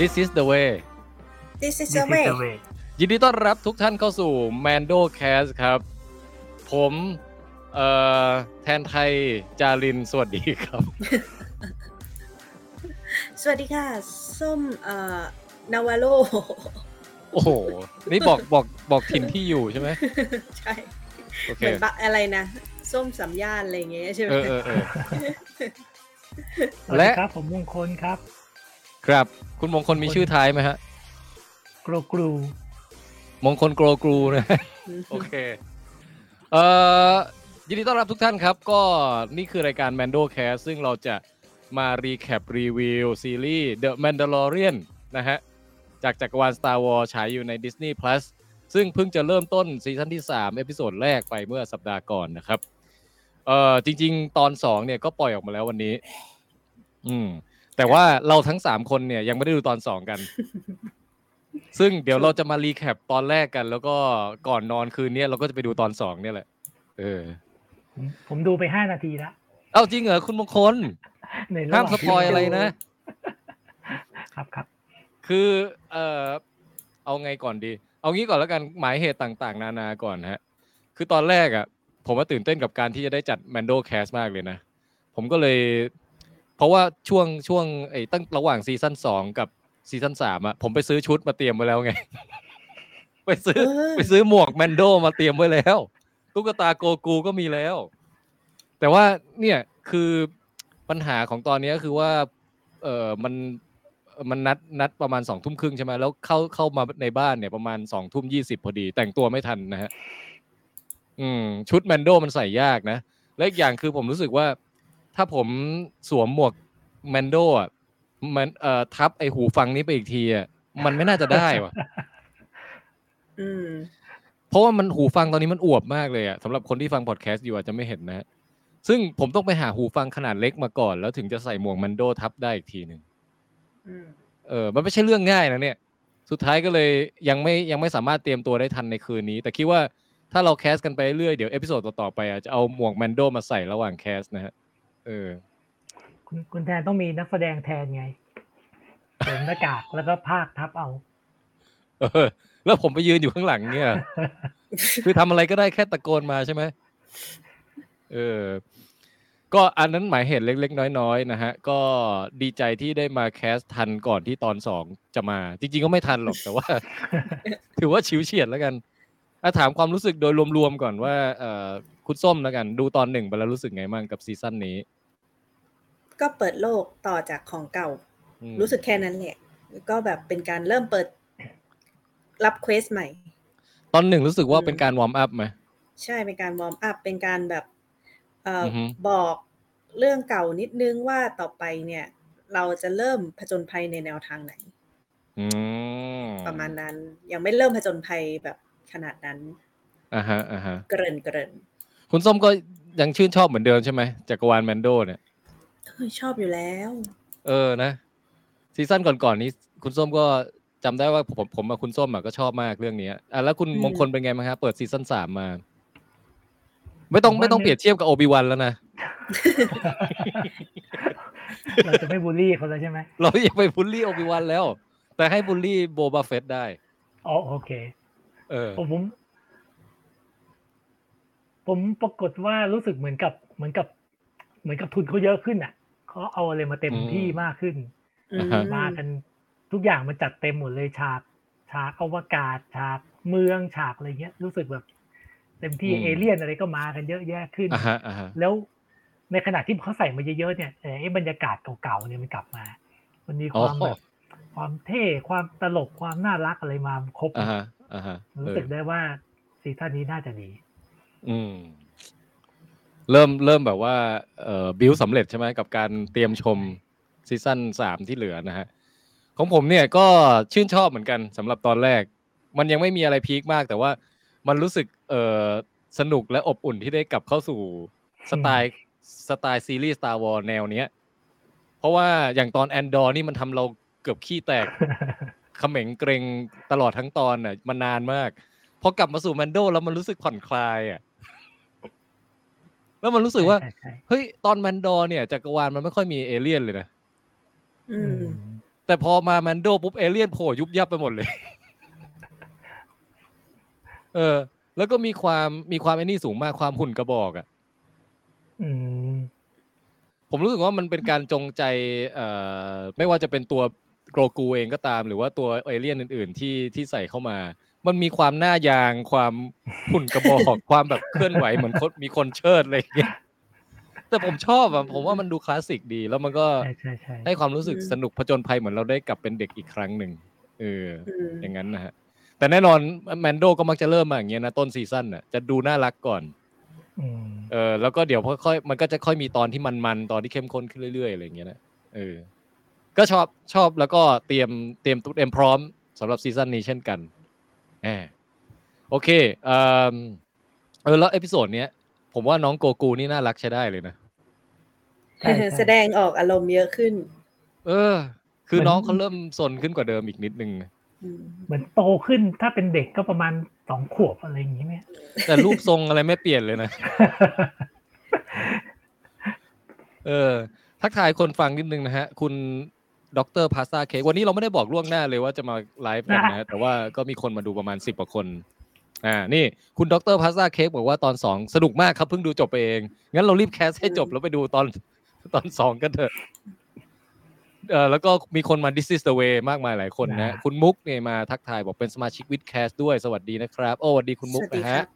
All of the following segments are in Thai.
This is the way This is This the is way the way ยินดีต้อนรับทุกท่านเข้าสู่ Mando Cast ครับ ผมเอ่อแทนไทยจารินสวัสดีครับ สวัสดีค่ะ ส้มเอ่อนาวาโลโอ้โห นี่บอกบอกบอกถิ่นที่อยู่ใช่ไหมใช่โอเหเคมือนบะอะไรนะ ส้มสามย่านอะไรอย่างเงี้ยใช่ไหมเออเออเออสวัสและดีครับผมมงคลครับ ครับ คุณมงคลมีชื่อท้ายไหมฮะ Grogu มงคล Grogu นะ โอเค เอ่อ ยินดีต้อนรับทุกท่านครับ ก็นี่คือรายการ Mando Cast ซึ่งเราจะมา recap รีวิวซีรีส์ The Mandalorian นะฮะ จากจักรวาล Star Wars ฉายอยู่ใน Disney Plus ซึ่งเพิ่งจะเริ่มต้นซีซั่นที่ 3 episode แรกไปเมื่อสัปดาห์ก่อนนะครับ เอ่อ จริง ๆ ตอน 2 เนี่ยก็ปล่อยออกมาแล้ววันนี้ อืม แต่ว่าเราทั้ง3คนเนี่ยยังไม่ได้ดูตอน2กัน ซึ่งเดี๋ยวเราจะมารีแคปตอนแรกกัน แล้วก็ก่อนนอนคืนเนี้ยเราก็จะไปดูตอนสองเนี่ยแหละ เออผมผมดูไปห้านาทีแล้วเอ้าจริงเหรอคุณมงคลในระหห้ามว่างสปอยอะไรนะ ครับครับ คือเอ่อเอาไงก่อนดี เอางี้ก่อนแล้วกันหมายเหตุต่าง ๆ นานาก่อนนะฮะ คือตอนแรกอะ ผมว่าตื่นเต้นกับการที่จะได้จัด Mando Cast มากเลยนะ ผมก็เลย เพราะว่าช่วงช่วงไอ้ตั้งระหว่างซีซั่นสองกับซีซั่นสามอะผมไปซื้อชุดมาเตรียมไว้แล้วไง ไปซื้อเออไปซื้อหมวก Mando มาเตรียมไว้แล้วตุ๊กตาโกกูก็มีแล้ว แต่ว่าเนี่ยคือปัญหาของตอนนี้ก็คือว่า เออมันมันนัดนัดประมาณสองทุ่มครึ่งใช่ไหมแล้วเข้าเข้ามาในบ้านเนี่ยประมาณสองทุ่มยี่สิบพอดี แต่งตัวไม่ทันนะฮะอืม ชุดแมนโดมันใส่ยากนะ และอีกอย่างคือผมรู้สึกว่า ถ้าผมสวมหมวกแมนโดอะมันเอ่อทับไอหูฟังนี้ไปอีกทีอะมันไม่น่าจะได้ว่ะอืมเพราะว่ามันหูฟังตอนนี้มันอวบมากเลยอะสำหรับคนที่ฟังพอดแคสต์อยู่อาจจะไม่เห็นนะฮะซึ่งผมต้องไปหาหูฟังขนาดเล็กมาก่อน แล้วถึงจะใส่หมวกมันโดทับได้อีกทีหนึ่งอืมเออ มันไม่ใช่เรื่องง่ายนะเนี่ย สุดท้ายก็เลยยังไม่ยังไม่สามารถเตรียมตัวได้ทันในคืนนี้ แต่คิดว่าถ้าเรา cast กันไปเรื่อยเดี๋ยว episode ต่อๆไปอาจจะเอาหมวก Mando มาใส่ระหว่าง cast นะฮะ เออ คุณคุณแทนต้องมีนักแสดงแทนไงเสริมหน้ากากแล้วก็พากย์ทับเอา เออ แล้วผมไปยืนอยู่ข้างหลังเนี่ย คือทำอะไรก็ได้แค่ตะโกนมาใช่ไหมเออ ก็อันนั้นหมายเหตุเล็ก ๆ น้อยๆนะฮะ ก็ดีใจที่ได้มา cast ทันก่อนที่ตอนสองจะมา จริง ๆ ก็ไม่ทันหรอกแต่ว่า ถือว่าฉิวเฉียดแล้วกัน อะถามความรู้สึกโดยรวมๆก่อนว่าเอ่อคุณส้มแล้วกัน ดูตอนหนึ่งไปแล้วรู้สึกไงบ้างกับซีซั่นนี้ ก็เปิดโลกต่อจากของเก่าอืมรู้สึกแค่นั้นแหละแล้วก็แบบเป็นการเริ่มเปิด รับ quest ใหม่ ตอนหนึ่งรู้สึกว่าอืมเป็นการ warm up ไหมใช่เป็นการ warm up เป็นการแบบเอ่อออฮึบอกเรื่องเก่านิดนึงว่าต่อไปเนี่ย เราจะเริ่มผจญภัยในแนวทางไหนอืมประมาณนั้นยังไม่เริ่มผจญภัยแบบ ขนาดนั้นอ่าฮะอ่าฮะเกริ่นเกริ่นคุณส้มก็ยังชื่นชอบเหมือนเดิมใช่ไหมจักรวาลแมนโดเนี่ยเฮ้ยชอบอยู่แล้ว เออนะ ซีซั่นก่อนๆนี้ คุณส้มก็จำได้ว่าผมผมกับคุณส้มอะก็ชอบมากเรื่องนี้อะแล้วคุณอืมมงคลเป็นไงบ้างครับเปิดซีซั่นสามมา ไม่ต้องผมว่าไม่ต้องเนี่ยเปรียบเทียบกับ Obi-Wan แล้วนะเราจะไม่บูลลี่เขาแล้วใช่ไหมเราอย่าไปบูลลี่ Obi-Wan แล้ว แต่ให้บูลลี่ Boba Fett ได้อ๋อโอเค เออผมผม ผมปรากฏว่ารู้สึกเหมือนกับ เหมือนกับ เหมือนกับทุนเขาเยอะขึ้นอะเขาเอาอะไรมาเต็มอืมที่มากขึ้นอืมอ่าฮะมากันทุกอย่างมันจัดเต็มหมดเลยฉากฉากอวกาศฉากเมืองฉากอะไรเงี้ย รู้สึกแบบเต็มที่เอเลี่ยนอะไรก็มากันเยอะแยะขึ้นอ่าฮะอ่าฮะแล้วในขณะที่เขาใส่มาเยอะๆเนี่ยเอ่อไอ้บรรยากาศเก่าๆเนี่ยมันกลับมา มันมีความแบบความเท่ความตลกความน่ารักอะไรมาครบอ่าฮะอ่าฮะ รู้สึกได้ว่าซีซั่นนี้น่าจะดี อืม เริ่มเริ่มแบบว่าเอ่อบิวสำเร็จใช่ไหมกับการเตรียมชมซีซั่นสามที่เหลือนะฮะ ของผมเนี่ยก็ชื่นชอบเหมือนกันสำหรับตอนแรก มันยังไม่มีอะไรพีคมาก แต่ว่ามันรู้สึกเอ่อสนุกและอบอุ่นที่ได้กลับเข้าสู่สไตล์สไตล์ซีรีส์ Star Wars แนวเนี้ย เพราะว่าอย่างตอนแอนดอร์นี่มันทำเราเกือบขี้แตก เขม็งเกร็งตลอดทั้งตอนน่ะมันนานมากพอกลับมาสู่แมนโดแล้วมันรู้สึกผ่อนคลายอะแล้วมันรู้สึกว่าใช่ใช่เฮ้ยตอนแอนดอร์เนี่ยจักรวาลมันไม่ค่อยมีเอเลี่ยนเลยนะอืมแแต่พอมาแมนโดปุ๊บเอเลี่ยนโผล่ยุบยับไปหมดเลย เออ แล้วก็มีความมีความไอ้นี่สูงมากความหุ่นกระบอกอะ่ะอืมผมรู้สึกว่ามันเป็นการจงใจ เอ่อ ไม่ว่าจะเป็นตัว โกรกูเองก็ตามหรือว่าตัวเอเลี่ยนอื่น ๆ ที่ที่ใส่เข้ามา มันมีความหน้ายางความหุ่นกระบอกความแบบเคลื่อนไหวเหมือนคนมีคนเชิดอะไรอย่างเงี้ยแต่ผมชอบอะผมว่ามันดูคลาสสิกดี แล้วมันก็ใช่ใช่ใช่ให้ความรู้สึกสนุกผจญภัยเหมือนเราได้กลับเป็นเด็กอีกครั้งหนึ่งเอออืมอย่างนั้นนะฮะแต่แน่นอนแมนโดก็มักจะเริ่มมาอย่างเงี้ยนะต้นซีซั่นน่ะจะดูน่ารักก่อนอืมเออแล้วก็เดี๋ยวค่อยๆมันก็จะค่อยมีตอนที่มันๆตอนที่เข้มข้นขึ้นเรื่อยๆอะไรอย่างเงี้ยนะเออ ก็ชอบชอบแล้วก็เตรียมเตรียมเตรียมพร้อมสำหรับซีซั่นนี้เช่นกันแหมโอเคเออเออแล้ว episode เนี้ยผมว่าน้องโกรกูนี่น่ารักใช้ได้เลยนะ ใช่ใช่ แสดงออกอารมณ์เยอะขึ้น เออ คือเหมือนน้องเขาเริ่มซนขึ้นกว่าเดิมอีกนิดนึง อืมเหมือนโตขึ้นถ้าเป็นเด็กก็ประมาณสองขวบอะไรอย่างนี้ไหม แต่รูปทรงอะไรไม่เปลี่ยนเลยนะ เออ ทักทายคนฟังนิดนึงนะฮะ คุณ ดรพาสต้าเค้กวันนี้เราไม่ได้บอกล่วงหน้าเลยว่าจะมาไลฟ์กันนะฮะแต่ว่าก็มีคนมาดูประมาณสิบกว่าคนอ่านี่คุณดรพาสต้าเค้กบอกว่าตอนสองสนุกมากครับเพิ่งดูจบไปเองงั้นเรารีบ cast ให้จบแล้วไปดูตอนตอนสองกันเถอะเออแล้วก็มีคนมา This is the way มากมายหลายคนนะคุณมุกเนี่ยมาทักทายบอกเป็นสมาชิก WitCast ด้วยสวัสดีนะครับ โอ้สวัสดีคุณมุกสวัสดีนะครัฮะบ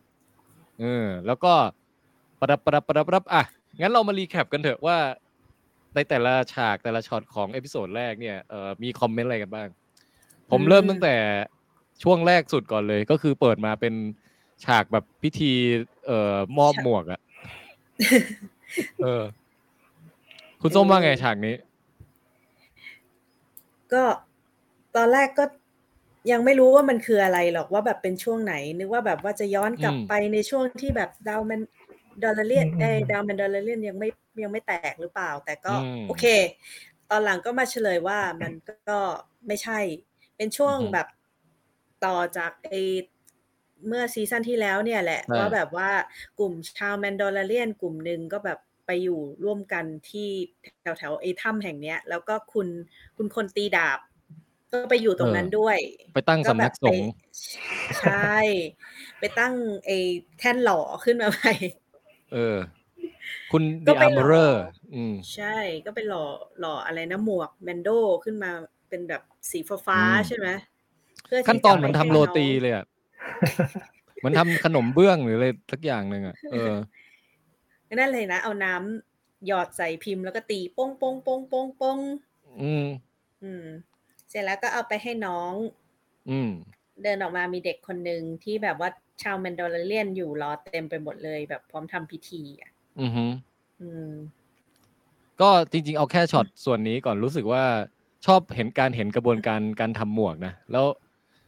เออแล้วก็ประดับประดับประดับประดับอะงั้นเรามา recap กันเถอะว่า ในแต่ละฉากแต่ละช็อตของ episode แรกเนี่ยเอ่อมีคอมเมนต์อะไรกันบ้าง ผมเริ่มตั้งแต่ช่วงแรกสุดก่อนเลย ก็คือเปิดมาเป็นฉากแบบพิธี เอ่อมอบหมวกอะเออ คุณส้มว่าไงฉากนี้ ก็ตอนแรกก็ยังไม่รู้ว่ามันคืออะไรหรอกว่าแบบเป็นช่วงไหน นึกว่าแบบว่าจะย้อนกลับอืมไปในช่วงที่แบบดาวแมน ดอลลาเรียนอืมเอยดาวแมนดอลลาเรียนยังไม่ยังไม่แตกหรือเปล่า แต่ก็อืมโอเค ตอนหลังก็มาเฉลยว่ามันก็ไม่ใช่ เป็นช่วงอือฮึแบบต่อจากไอเมื่อซีซั่นที่แล้วเนี่ยแหละใช่ว่าแบบว่ากลุ่มชาวแมนดอลลาเรียน กลุ่มหนึ่งก็แบบไปอยู่ร่วมกันที่แถวแถวๆไอ้ถ้ำแห่งเนี้ย แล้วก็คุณคุณคนตีดาบ ก็ไปอยู่ตรงนั้นด้วย ไปตั้งสำนักสงฆ์ไปใช่ ไปตั้งไอ้แท่นหล่อขึ้นมาใหม่ เออ คุณก็ The ไปหล่อ Armorer อืมใช่ ก็ไปหล่อหล่ออะไรนะหมวกแมนโดขึ้นมาเป็นแบบสีฟ้าอืมๆใช่ไหมเพื่ที่ขั้นตอนจะเหมือนไทำโรตีเลยอะเหมือนทำขนมเบื้องหรืออะไรสักอย่างหนึ่งอะเออให้นั่นเลยนะ เอาน้ำหยอดใส่พิมพ์แล้วก็ตีโป้งโป้งโป้งโป้งโป้งอืม อืม เสร็จแล้วก็เอาไปให้น้อง อืม เดินออกมามีเด็กคนหนึ่งที่แบบว่า ชาวแมนดอลเลียนอยู่รอเต็มไปหมดเลยแบบพร้อมทำพิธีอะอือฮึอืมก็จริงๆ เอาแค่ช็อตส่วนนี้ก่อนรู้สึกว่าชอบเห็นการเห็นกระบวนการการทำหมวกนะ แล้ว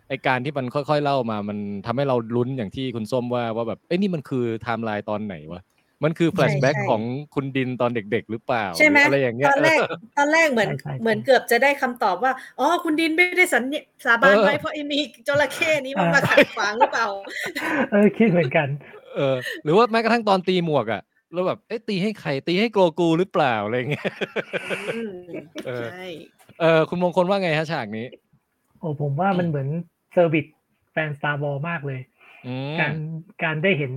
ไอการที่มันค่อยๆเล่ามา มันทำให้เราลุ้นอย่างที่คุณส้มว่าว่าแบบเอ้ยนี่มันคือไทม์ไลน์ตอนไหนวะ มันคือ flashback ใช่ของคุณดินตอนเด็ก ๆ หรือเปล่าใช่ไหมรืออะไรอย่างเงี้ยตอนแรกตอนแรกเหมือนใช่ใช่ใช่เหมือนเกือบจะได้คำตอบว่าอ๋อคุณดินไม่ได้สัญญสาบานเออไว้เพราะไอ้มีจระเข้นี้มันมาขัดขวางหรือเปล่าเออคิดเหมือนกัน เออ หรือว่าแม้กระทั่งตอนตีหมวกอะแล้วแบบเอ๊ะตีให้ใครตีให้โกรกูหรือเปล่าอะไรอย่างเงี้ยอืมเออใช่เออคุณมงคลว่าไงฮะฉากนี้ โอ้ผมว่ามันเหมือน service แฟน Star Wars มากเลยอืมการการได้เห็น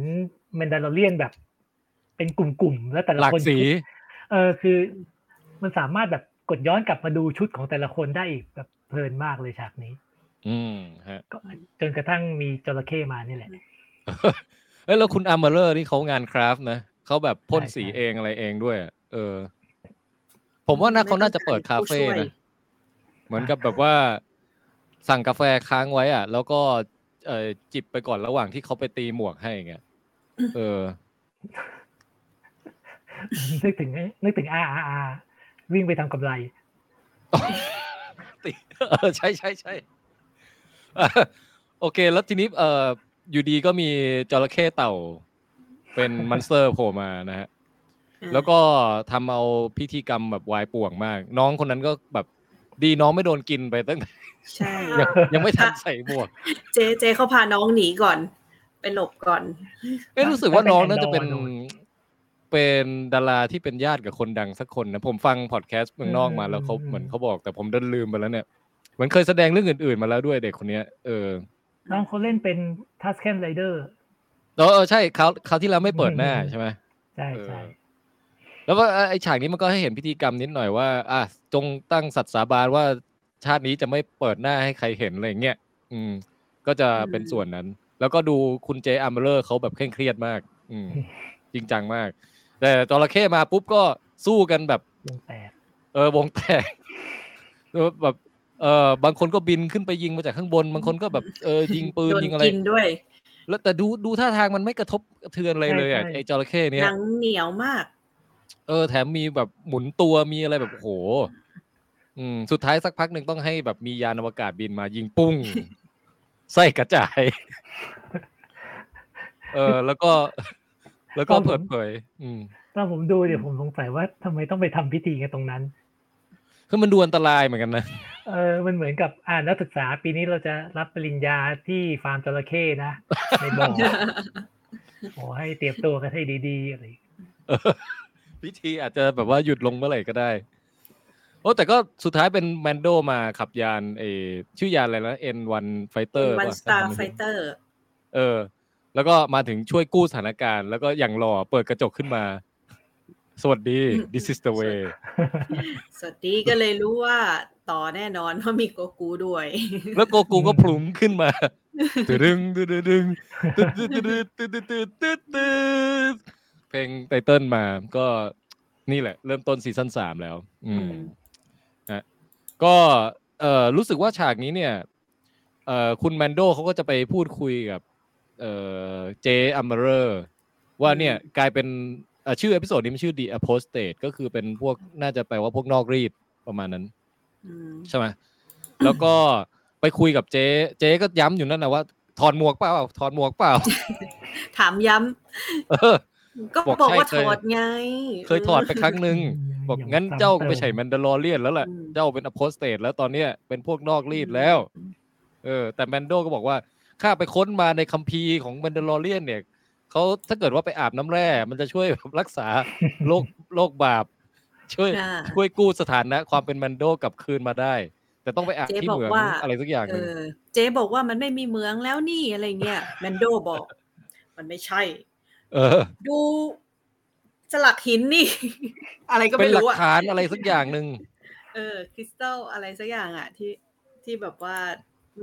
แมนดาร์เลียนแบบ เป็นกลุ่มๆแล้วแต่ละหลากคนสีเออคือ มันสามารถแบบกดย้อนกลับมาดูชุดของแต่ละคนได้อีกแบบเพลินมากเลยฉากนี้ อืมฮะก็จนกระทั่งมีจระเข้มานี่แหละเอ้ยแล้วคุณอาร์เมอร์นี่เขางาน craft นะเขาแบบพ่นใช่สีใช่เองอะไรเองด้วยอะเออ ผมว่าน่าเขาน่าจะเปิดคาเฟ่นะเหมือนกับแบบว่า สั่งกาแฟค้างไว้อะ แล้วก็เออจิบไปก่อนระหว่างที่เขาไปตีหมวกให้ไงยเออ นึกถึงนึกถึงอาอาอาวิ่งไปทำกำไรติเออใช่ใช่ใช่อะโอเค แล้วทีนี้เอ่ออยู่ดีก็มีจระเข้เต่า เป็นมอนสเตอร์โผล่มานะฮะแล้วก็ทำเอาพิธีกรรมแบบวายป่วงมาก น้องคนนั้นก็แบบดีน้องไม่โดนกินไปตั้งแต่ใช่ยังยังไม่ทันใส่หมวก เจเจเขาพาน้องหนีก่อน ไปหลบก่อนเอ้รู้สึกว่าน้องน่าจะเป็นโดน เป็นดาราที่เป็นญาติกับคนดังสักคนนะผมฟังพอดแคสต์เมืองนอกมาแล้วเขาอืมเหมือนเขาบอกแต่ผมดันลืมไปแล้วเนี่ยเหมือนเคยแสดงเรื่องอื่นๆมาแล้วด้วยเด็กคนเนี้ยเออน้องเขาเล่นเป็นทัสเคนไรเดอร์เออเออใช่เขาเขาวที่แล้วไม่เปิดหน้าอืมใช่ไหมใช่ใช่เออแล้วว่าไอ้ฉากนี้มันก็ให้เห็นพิธีกรรมนิดหน่อยว่า อะจงตั้งสัตย์สาบานว่าชาตินี้จะไม่เปิดหน้าให้ใครเห็นอะไรอย่างเงี้ยอืม ก็จะเป็นส่วนนั้น แล้วก็ดูคุณเจอัมเบอร์เขาแบบเคร่งเครียดมาก อืมจริงจังมาก แต่จระเข้มาปุ๊บก็สู้กันแบบวงแตกเออวงแตกแล้วแบบเออบางคนก็บินขึ้นไปยิงมาจากข้างบน บางคนก็แบบเออยิงปืนโดนยิงอะไรกินด้วย แล้วแต่ดูดูท่าทางมันไม่กระทบกระเทือนอะไรเลยอะใช่ใช่ไอ้จระเข้เนี้หยนังเหนียวมาก เออ แถมมีแบบหมุนตัวมีอะไรแบบโอ้โหอืมสุดท้ายสักพักหนึ่งต้องให้แบบมียานอวกาศบินมายิงปุ้งไส้กระจาย เออ แล้วก็ แล้วก็ก็ผมเปิดเผยอืมตอนผมดูเดี๋ยวผมสงสัยว่าทำไมต้องไปทำพิธีกันตรงนั้น คือมันดูอันตรายเหมือนกันนะ เออ มันเหมือนกับอ่านักศึกษาปีนี้เราจะรับปริญญาที่ฟาร์มจระเข้นะในบ่อขอให้เตรียมตัวกันให้ดีๆอะไรเออพิธีอาจจะแบบว่าหยุดลงเมื่อไหร่ก็ได้ โอ้แต่ก็สุดท้ายเป็นแมนโดมาขับยานเออชื่อยานอะไรนะ N1 Fighter วันป่ะสตาร์ถ้จำไฟไม่ผิดเตอร์เออ แล้วก็มาถึงช่วยกู้สถานการณ์ แล้วก็อย่างรอเปิดกระจกขึ้นมา สวัสดี this is the way สวัสดีก็เลยรู้ว่าต่อแน่นอนเพราะมีโกกูด้วย แล้วโกกูก็พลุ้งขึ้นมาตึดึงตึดึงตึดึงตึดึงตึดึงตึดึงเพลง title มาก็นี่แหละ เริ่มต้นซีซั่นสามแล้ว อืมนะก็เอ่อรู้สึกว่าฉากนี้เนี่ยเอ่อคุณแมนโดเขาก็จะไปพูดคุยกับ เอ่อเจ๊อาร์เมอร์ว่าเนี่ยกลายเป็นเอ่อชื่อ episode นี้มันชื่อ The Apostate ก็คือเป็นพวกน่าจะแปลว่าพวกนอกรีตประมาณนั้นอืมใช่ไหมแล้วก็ไปคุยกับเจ๊ เจ๊ก็ย้ำอยู่นั่นนะว่าถอดหมวกเปล่าถอดหมวกเปล่า ถามย้เออำก็บอกบอกใช่ว่าเคถยอดไง เคยถอดไปครั้งหนึ่งบอกอย่างงั้นซ้ำเจ้าเติมไม่ใช่แมนดาลอเรียนแล้วแหละอืมเจ้าเป็นอโพสเตตแล้วตอนเนี้ยเป็นพวกนอกรีดแล้ว เออ แต่แมนโดก็บอกว่า ข้าไปค้นมาในคัมภีร์ของแมนดาลอเรียนเนี่ยเขาถ้าเกิดว่าไปอาบน้ำแร่มันจะช่วยรักษาโรคโรคบาป ช่วยอ่าช่วยกู้สถานะ ความเป็นแมนโดกลับคืนมาได้ แต่ต้องไปอาบเจ๊ที่บอกเหมืองว่าอะไรสักอย่างหเอนึ่งอเจ๊บอกว่ามันไม่มีเหมืองแล้วนี่อะไรเงี้ยแมนโดบอก มันไม่ใช่ เออ ดูสลักหินนี่ อะไรก็เป็นไม่หลักรู้อะฐานอะไรสักอย่างหนึ่งเออ คริสตัลอะไรสักอย่างอะที่ที่แบบว่า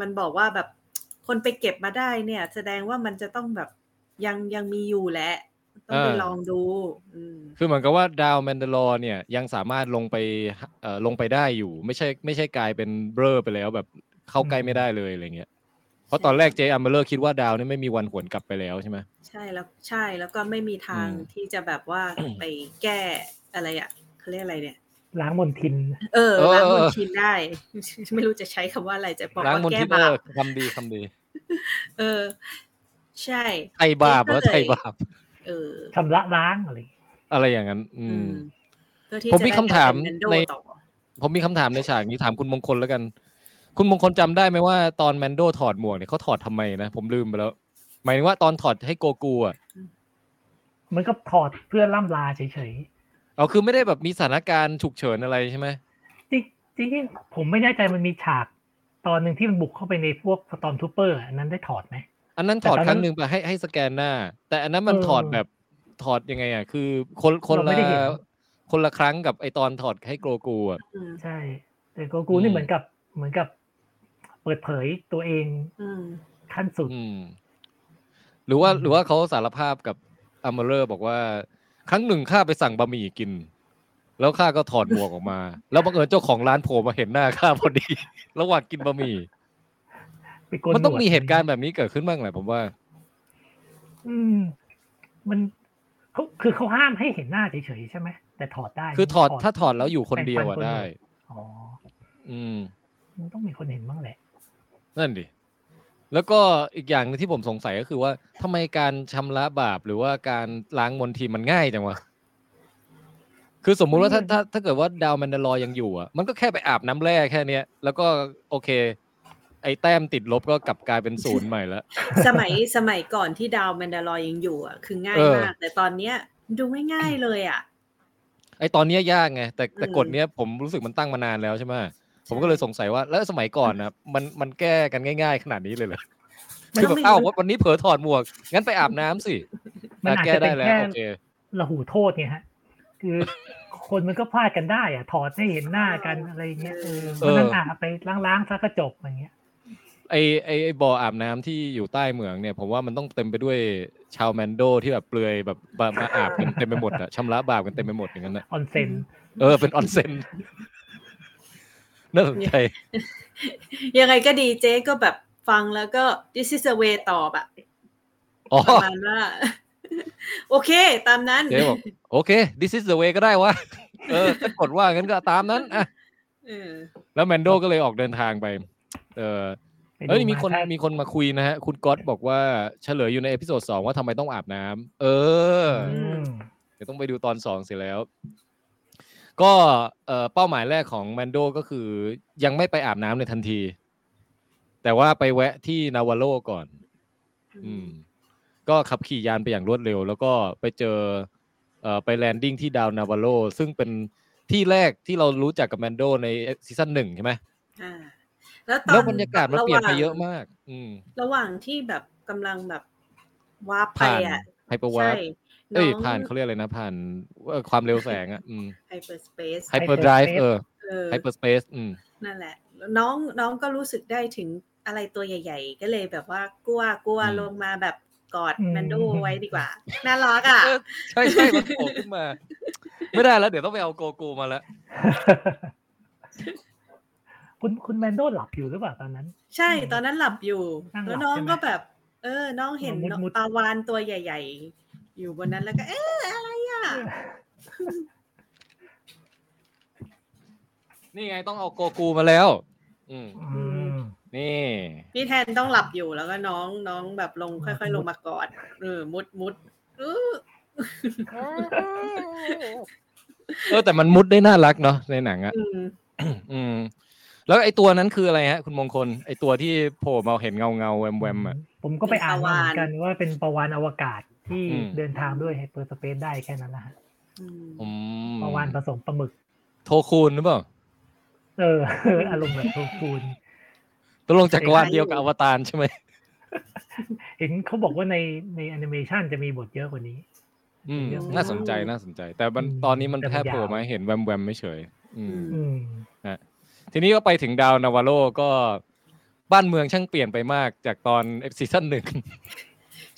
มันบอกว่าแบบ คนไปเก็บมาได้เนี่ย แสดงว่ามันจะต้องแบบยังยังมีอยู่แหละ ต้องไปอ่าลองดูอืมคือเหมือนกับว่าดาวแมนดาลอร์เนี่ยยังสามารถลงไปเอ่อลงไปได้อยู่ ไม่ใช่ไม่ใช่กลายเป็นเบลอไปแล้วแบบเข้าใกล้ไม่ได้เลยอะไรเงี้ยเพราะตอนแรกเจ๊อาร์เมอร์คิดว่าดาวนี่ไม่มีวันหวนกลับไปแล้วใช่ไหมใช่แล้วใช่แล้วก็ไม่มีทางอืมที่จะแบบว่าไปแก้อะไรอะเขาเรียกอะไรเนี่ย ล้างมลทินเออเออล้างมลทินได้ ไม่รู้จะใช้คำว่าอะไรจะบอกล้างว่ามลแก้ทินเอบาอปคำดีคำดี เออ ใช่ไทยบาปเหรอก็เลยไทยบาปเออชำระล้างอะไรอะไรอย่างนั้น อือืมมเพื่อที่ผมมีจะได้คำถามเป็น Mando ในต่อผมมีคำถามในฉากนี้ถามคุณมงคลแล้วกัน คุณมงคลจำได้ไหมว่าตอนแมนโดถอดหมวกเนี่ยเขาถอดทำไมนะ ผมลืมไปแล้ว หมายถึงว่าตอนถอดให้โกกูอะมันก็ถอดเพื่อล่ำลาเฉย เอาคือไม่ได้แบบมีสถานการณ์ฉุกเฉินอะไรใช่ไหมๆจริงจริงๆผมไม่แน่ใจมันมีฉากตอนหนึ่งที่มันบุกเข้าไปในพวก Stormtrooper อันนั้นได้ถอดไหมอันนั้นแต่ถอดตอนนั้นครั้งหนึ่งไปให้ให้สแกนหน้า แต่อันนั้นมันเออถอดแบบถอดยังไงอะคือคนคนเราไม่ละได้เห็นคนละครั้งกับไอตอนถอดให้โกรกูอะอืมใช่แต่โกรกูอืนี่มเหมือนกับเหมือนกับเปิดเผยตัวเองอืมขั้นสุดอืมหรือว่าอืมหรือว่าเขาสารภาพกับอาร์เมอร์บอกว่า ครั้งหนึ่งข้าไปสั่งบะหมี่กิน แล้วข้าก็ถอดหมวกออกมา แล้วบังเอิญเจ้าของร้านโผล่มาเห็นหน้าข้าพอดี ระหว่างกินบะหมี่ไปโกนมันต้องหวดมีเหตุการณ์แบบนี้เกิดขึ้นบ้างแหละผมว่า อืม มันเขาคือเขาห้ามให้เห็นหน้าเฉยๆใช่ไหมแต่ถอดได้ คือถอดถ้าถอดแล้วอยู่คนเดียวอะแปรงฟันได้อ๋ออืมมันต้องมีคนเห็นบ้างแหละนั่นดิ แล้วก็อีกอย่างหนึงที่ผมสงสัยก็คือว่าทำไมการชำระบาปหรือว่าการล้างมลทินมันง่ายจังวะคือสมมุติว่าถ้าถ้าถ้าเกิดว่าดาวแมนดาลอร์ยังอยู่อะมันก็แค่ไปอาบน้ำแร่แค่เนี้ย แล้วก็โอเค ไอ้แต้มติดลบก็กลับกลายเป็นศูนย์ใหม่แล้วสมัยสมัยก่อนที่ดาวแมนดาลอยยังอยู่อะคือง่ายเออมาก แต่ตอนเนี้ยดูไม่ง่ายเลยอะไอตอนเนี้ยยากไงแต่แต่อืมกฎเนี้ยผมรู้สึกมันตั้งมานานแล้วใช่ไหม ผมก็เลยสงสัยว่าแล้วสมัยก่อนนะมันมันแก้กันง่าย ๆ ขนาดนี้เลยเหรอมันคือแบบอ้าววันนี้เผลอถอดหมวก งั้นไปอาบน้ำสิมันอาจแก้จะเป็ได้นแล้วแค่โอเคระหูโทษไงฮะ คือคนมันก็พลาดกันได้อะถอดให้เห็นหน้ากันอะไรเงี้ยเออเออมันนั่งอาบไปล้างๆซะก็จบอย่างเงี้ยไอไอไอบ่ออาบน้ำที่อยู่ใต้เหมืองเนี่ย ผมว่ามันต้องเต็มไปด้วยชาวแมนโดที่แบบเปลือยแบบมามาอาบกันเต็มไปหมดอะชำระบาปกันเต็มไปหมดอย่างนั้นนะออนเซ็นเออเป็นออนเซ็น น่าสนใจ ยังไงก็ดีเจ๊ก็แบบฟังแล้วก็ this is the way ตอบอะอ๋อประมาณว่า โอเค ตามนั้นเจ๊บอกโอเค this is the way ก็ได้วะเออถ้ากดว่างั้นก็ตามนั้นอะเออแล้วแมนโดก็เลยออกเดินทางไป เออไปดูเอ้ยมีคนาถ้ามีคนมาคุยนะฮะ คุณก๊อตบอกว่าเฉลยอยู่ใน episode สองว่าทำไมต้องอาบน้ำเอออืมเดี๋ยวต้องไปดูตอนสองเสร็จแล้ว ก็เอ่อเป้าหมายแรกของแมนโดก็คือยังไม่ไปอาบน้ำในทันที แต่ว่าไปแวะที่นาวาโลก่อน อืม ก็ขับขี่ยานไปอย่างรวดเร็ว แล้วก็ไปเจอเอ่อไป landing ที่ดาวนาวาโลซึ่งเป็นที่แรกที่เรารู้จักกับแมนโดใน season หนึ่งใช่ไหมอ่าแล้วตอนแล้วบรรยากาศมันเปลี่ยนไปเยอะระหว่างมาก อืม ระหว่างที่แบบกำลังแบบ warp ไปผ่านอะhyper warp ใช่ เอ้ยผ่านเขาเรียกอะไรนะผ่านเอ่อความเร็วแสงอะอืม hyperspace hyperdrive เออเออ hyperspace อืมนั่นแหละแล้วน้องน้องก็รู้สึกได้ถึงอะไรตัวใหญ่ ๆ ก็เลยแบบว่ากลัวกลัวอืมลงมาแบบกอดอืมแมนโดไว้ดีกว่า น่ารักอะเออใช่ใช่มันโผล่ขึ้นมา ไม่ได้แล้ว เดี๋ยวต้องไปเอาโกรกูมาแล้วคุณคุณแมนโดหลับอยู่หรือเปล่าตอนนั้น ใช่ตอนนั้นหลับอยู่นั่งหลับแล้วน้องใช่ไหมก็แบบ เออ น้องเห็นมุดมุดปลาวานตัวใหญ่ ๆ อยู่บนนั้นแล้วก็ เอ๊ะอะไรอะ นี่ไงต้องเอาโกกูมาแล้ว อืมอืมนี่พี่แทนต้องหลับอยู่แล้วก็น้องน้องแบบลงค่อย ๆ ลงมากอดเออมุดมุดเออเออแต่มันมุดได้น่ารักเนาะในหนังอะอืมอืม แล้วไอตัวนั้นคืออะไรฮะ คุณมงคล ไอตัวที่โผล่มาเห็นเงาเงาๆแวมแวมๆอะ ผมก็ไปอ่านมาเหมือนกันเป็นปลาวาฬว่าเป็นประวานอวกาศ ที่อืมเดินทางด้วยไฮเปอร์สเปซได้แค่นั้นนะฮะอืมอืมประวานผสมปลาหมึก โทคูนหรือเปล่า เออ อารมณ์แบบโทฟูนตกลงจักรวาลเดียวกับอวตารใช่ไหม เห็นเขาบอกว่าในในแอนิเมชันจะมีบทเยอะกว่านี้ อืมเยอะมากน่าสนใจน่าสนใจ แต่มันอืมตอนนี้มันแต่มันแค่โผล่ยาวมาให้เห็นแวมแวมๆไม่เฉย อืมอืมทีนี้ก็ไปถึงดาวนาวาโลก็บ้านเมืองช่างเปลี่ยนไปมากจากตอนซีซั่นหนึ่ง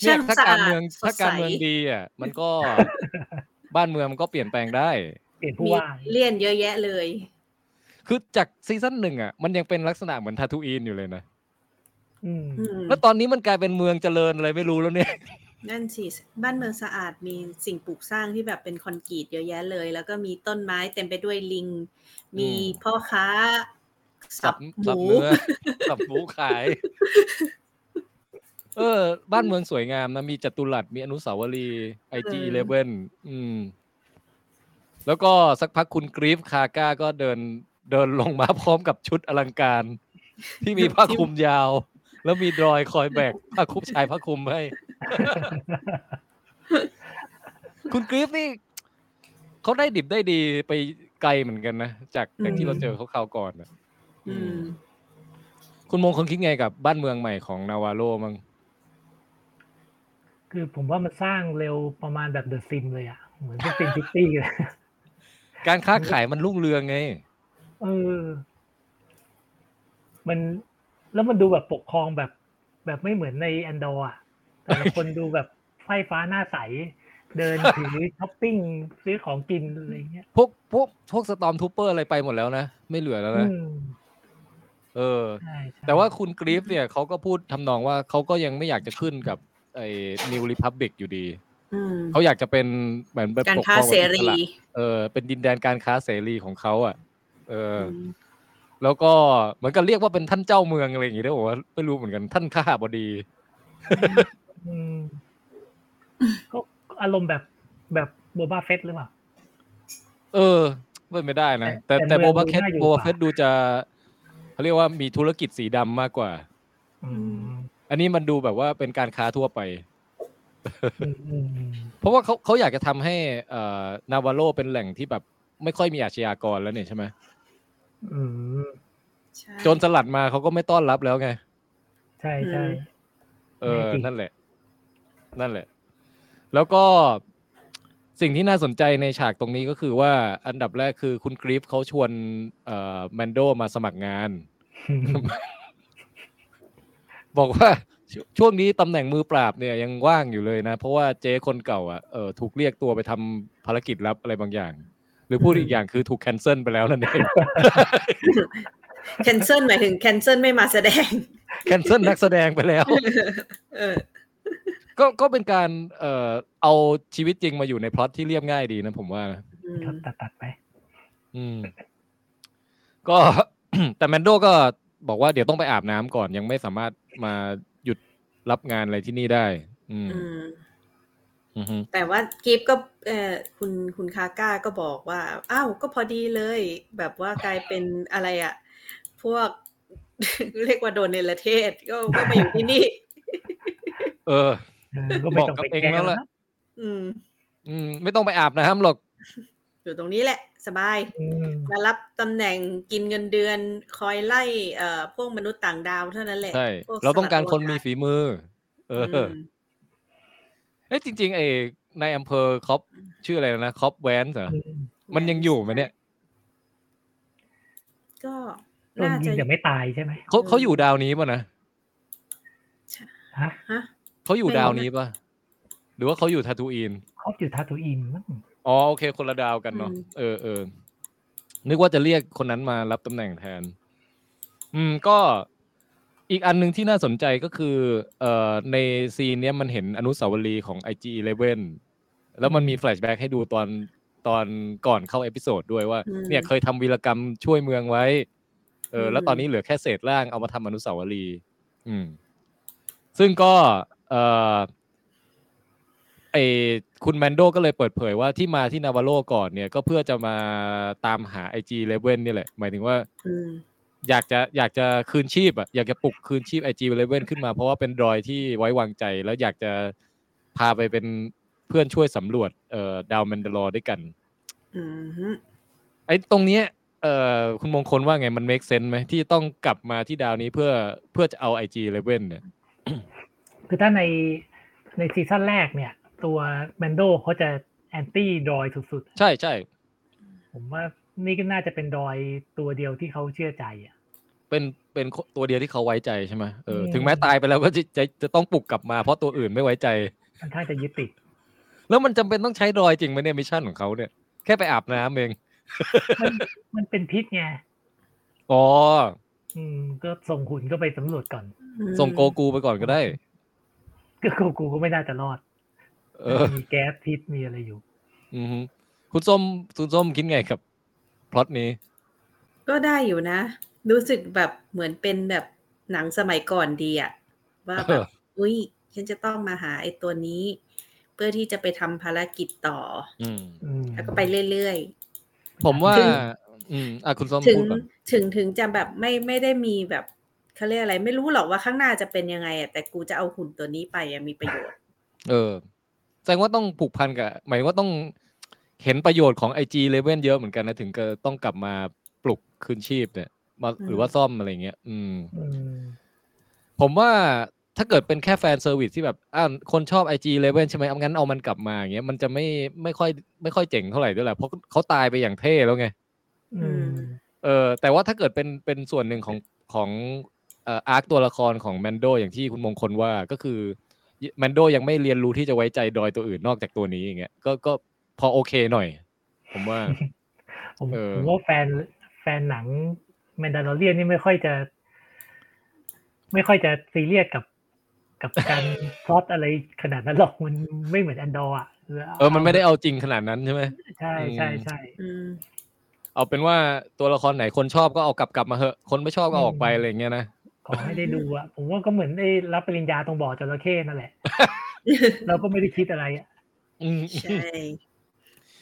เนี่ช่ายงถ้าสะการอาดเมืองสถ้าดใสการเมืองดีอะมันก็บ้านเมืองมันก็เปลี่ยนแปลงได้เปลี่ยนผู้มีว่าเลี่ยนเยอะแยะเลย คือจากซีซั่นหนึ่งอะมันยังเป็นลักษณะเหมือนทาทูอินอยู่เลยนะอืมอืมแล้วตอนนี้มันกลายเป็นเมืองเจริญอะไรไม่รู้แล้วเนี่ยนั่นสิบ้านเมืองสะอาดมีสิ่งปลูกสร้างที่แบบเป็นคอนกรีตเยอะแยะเลย แล้วก็มีต้นไม้เต็มไปด้วยลิง มีอืมพ่อค้าสับหสับมูเนื้อสับหมูขาย เออ บ้านเมืองสวยงามนะมีจัตุรัสมีอนุสาวรีย์ไอจีเลเว่นอืม แล้วก็สักพักคุณกรีฟคาก้าก็เดินเดินลงมาพร้อมกับชุดอลังการ ที่มีผ้าคลุมยาว แล้วมีดรอยคอยแบกผ้าคลุมชายผ้าคลุมให้ คุณกรีฟนี่เขาได้ดิบได้ดีไปไกลเหมือนกันนะจากจากที่เราเจอเขาคราวก่อนนะอืมคุณมงคลคิดไงกับบ้านเมืองใหม่ของนาวาโลมั้ง คือผมว่ามันสร้างเร็วประมาณแบบ The Sims เลยอะ เหมือนพวก SimCity เลยการค้าขายมันรุ่งเรืองไง เออ มันแล้วมันดูแบบปกครองแบบ แบบไม่เหมือนในแอนดอร์อะแต่ละคนดูแบบไฟฟ้าหน้าใส เดินถือช้อปปิ้งซื้อของกินอะไรเงี้ย พวกพวกพวก stormtrooper อะไรไปหมดแล้วนะ ไม่เหลือแล้วนะ อืมเออใช่ใช่แต่ว่าคุณกรีฟเนี่ยเขาก็พูดทำนองว่าเขาก็ยังไม่อยากจะขึ้นกับ ไอ้ New Republic อยู่ดีอืมเขาอยากจะเป็นเหมือนเป็นการค้าเสรี ปกครองแบบอิสระเออ เป็นดินแดนการค้าเสรีของเขาอะ เอออืมแล้วก็เหมือนกับเรียกว่าเป็นท่านเจ้าเมืองอะไรอย่างงี้ได้บอกว่าไม่รู้เหมือนกันท่านคหบดีอืมก็อารมณ์แบบแบบโบบาเฟสหรือเปล่า เออเป็นไม่ได้นะ แต่แต่แต่แต่โบเมืองบาเคดูตน่าอยู่โบกบาว่าเฟตดูจะเขาเรียกว่ามีธุรกิจสีดำมากกว่า อืมอันนี้มันดูแบบว่าเป็นการค้าทั่วไปอืมอืมอืมเพราะว่าเขาเขาอยากจะทำให้เอ่อนาวาโลเป็นแหล่งที่แบบไม่ค่อยมีอาชญากรแล้วเนี่ยใช่ไหมอืมใช่โจรสลัดมาเขาก็ไม่ต้อนรับแล้วไง ใช่ใช่เออจริงนั่นแหละ นั่นแหละ แล้วก็สิ่งที่น่าสนใจในฉากตรงนี้ก็คือว่าอันดับแรกคือคุณกรีฟเขาชวนเอ่อแมนโดมาสมัครงาน บอกว่าชช่วงนี้ตำแหน่งมือปราบเนี่ยยังว่างอยู่เลยนะ เพราะว่าเจ๊คนเก่าอะเออถูกเรียกตัวไปทำภารกิจลับอะไรบางอย่าง หรือพูดอีกอย่างคือถูกแคนเซิลไปแล้วนั่นเองแคนเซิลหมายถึงแคนเซิลไม่มาแสดงแคนเซิลนักแสดงไปแล้วเออก็ก็เป็นการเอ่อเอาชีวิตจริงมาอยู่ในพล็อตที่เรียบง่ายดีนะผมว่านะอืมตัดตัดตัดไป อืม ก็แต่แมนโดก็ บอกว่าเดี๋ยวต้องไปอาบน้ำก่อนยังไม่สามารถมาหยุดรับงานอะไรที่นี่ได้ อืมอืมอือฮึแต่ว่ากิฟก็เออคุณคุณคาก้าก็บอกว่า อ้าวก็พอดีเลย แบบว่ากลายเป็นอะไรอะพวกเรียกว่าโดนเนรเทศ ก็ก็มาอยู่ที่นี่ เออเออก็ไม่ต้องบอกกับไปเองแก้แล้วแล้ล่ะวอืม อืม ไม่ต้องไปอาบน้ำหรอก อยู่ตรงนี้แหละสบายอืมมารับตำแหน่งกินเงินเดือนคอยไล่เอ่อพวกมนุษย์ต่างดาวเท่านั้นแหละใช่พวกเราต้องการคนมีสลัดฝีมือ เอโอกาอสอเอ้ยจริงๆไอ้ในายอำเภอคอปชื่ออะไรนะคอปแวนเหรออืมมันยังอยู่ไหมเนี่ย ก็โดนน่ายิจะงแต่ไม่ตายใช่ไหมเขาเขาอยู่ดาวนี้ป่ะนะฮะฮะเขาอยู่ไม่รู้ดาวนี้ป่ะหรือว่าเขาอยู่ทาทูอินเขาอยู่ทาทูอินมั้งอ๋อโอเค คนละดาวกันเนาะอืมเออเออนึกว่าจะเรียกคนนั้นมารับตำแหน่งแทน อืมก็อีกอันหนึ่งที่น่าสนใจก็คือ เอ่อใน scene เนี้ยมันเห็นอนุสาวรีย์ของ IG11 แล้วมันมี flashback ให้ดูตอนตอนก่อนเข้า episode ด้วยว่าอืมเนี่ยเคยทำวีรกรรมช่วยเมืองไว้ เออ แล้วอืมตอนนี้เหลือแค่เศษร่างเอามาทำอนุสาวรีย์อืม ซึ่งก็ เอ่อ ไอคุณแมนโดก็เลยเปิดเผยว่าที่มาที่นาวาโลก่อนเนี่ยก็เพื่อจะมาตามหา IG11 นี่แหละ หมายถึงว่าอืมอยากจะอยากจะคืนชีพอะอยากจะปลุกคืนชีพ IG11 ขึ้นมาเพราะว่าเป็น droid ที่ไว้วางใจ แล้วอยากจะพาไปเป็นเพื่อนช่วยสำรวจเอ่อดาวแมนดาลอร์ด้วยกันอืมฮึไอ้ตรงเนี้ยเอ่อคุณมงคลว่าไงมัน make sense ไหมที่ต้องกลับมาที่ดาวนี้เพื่อเพื่อจะเอา IG11 เนี่ยคือถ้าในใน season แรกเนี่ย ตัวแมนโดเขาจะ anti droid สุดใช่ใช่ๆผมว่านี่ก็น่าจะเป็นดอยตัวเดียวที่เขาเชื่อใจอะ เป็นเป็นตัวเดียวที่เขาไว้ใจใช่ไหมเอออืมถึงแม้ตายไปแล้วก็จะจะจะต้องปลุกกลับมาเพราะตัวอื่นไม่ไว้ใจค่อนข้างจะยึดติด แล้วมันจำเป็นต้องใช้ droid จริงไหมเนี่ย mission ของเขาเนี่ยแค่ไปอาบน้ำเองมันมันเป็นพิษไงอ๋ออืมก็ส่งหุ่นก็ไปสำรวจก่อนอืมส่งโกรกูไปก่อนก็ได้โกรกูก็ไม่น่าจะรอดเออ มีแก๊สพิษมีอะไรอยู่ อือฮึคุณส้มคุณส้มคิดไงกับพล็อตนี้ ก็ได้อยู่นะ รู้สึกแบบเหมือนเป็นแบบหนังสมัยก่อนดีอะว่าแบบเอออุ้ยฉันจะต้องมาหาไอ้ตัวนี้ เพื่อที่จะไปทำภารกิจต่ออืมอืมแล้วก็ไปเรื่อยผมว่าถึงอืมอะคุณส้มๆถึงพูดก่อนถึงถึงจะแบบไม่ไม่ได้มีแบบเขาเรียกอะไร ไม่รู้หรอกว่าข้างหน้าจะเป็นยังไงอะแต่กูจะเอาหุ่นตัวนี้ไปอะมีประโยชน์ เออแส ดงว่าต้องผูกพันกับหมายว่าต้องเห็นประโยชน์ของ IG Level เยอะเหมือนกันนะถึงจะต้องกลับมาปลุกคืนชีพเนี่ยมาอืมหรือว่าซ่อมอะไรเงี้ยอืมอืม ผมว่าถ้าเกิดเป็นแค่แฟนเซอร์วิสที่แบบอ่าคนชอบ IG Level ใช่ไหมเอางั้นเอามันกลับมาอย่างเงี้ยมันจะไม่ไม่ค่อยไม่ค่อยเจ๋งเท่าไหร่ด้วยแหละเพราะเขาตายไปอย่างเท่แล้วไงอืมเออ แต่ว่าถ้าเกิดเป็นเป็นส่วนหนึ่งของของเอ่อ arc ตัวละครของแมนโดอย่างที่คุณมงคลว่าก็คือ แมนโดยังไม่เรียนรู้ที่จะไว้ใจดอยตัวอื่นนอกจากตัวนี้อย่างเงี้ยก็ก็พอโอเคหน่อย ผมว่าผมเออผมว่าแฟนแฟนหนัง Mandalorian นี่ไม่ค่อยจะ ไม่ค่อยจะซีเรียสกับกับการพล็อตอะไรขนาดนั้นหรอกมันไม่เหมือนแอนดอร์อะเออมันไม่ได้เอาจริงขนาดนั้นใช่ไหมใช่ใช่ใช่อืมเอาเป็นว่าตัวละครไหนคนชอบก็เอากลับกลับมาเหอะ คนไม่ชอบก็อืมออกไปอะไรอย่างเงี้ยนะ ขอให้ได้ดูอะผมว่าก็เหมือนได้รับปริญญาตรงบ่อจระเข้นั่นแหละ เราก็ไม่ได้คิดอะไรอะอืมใช่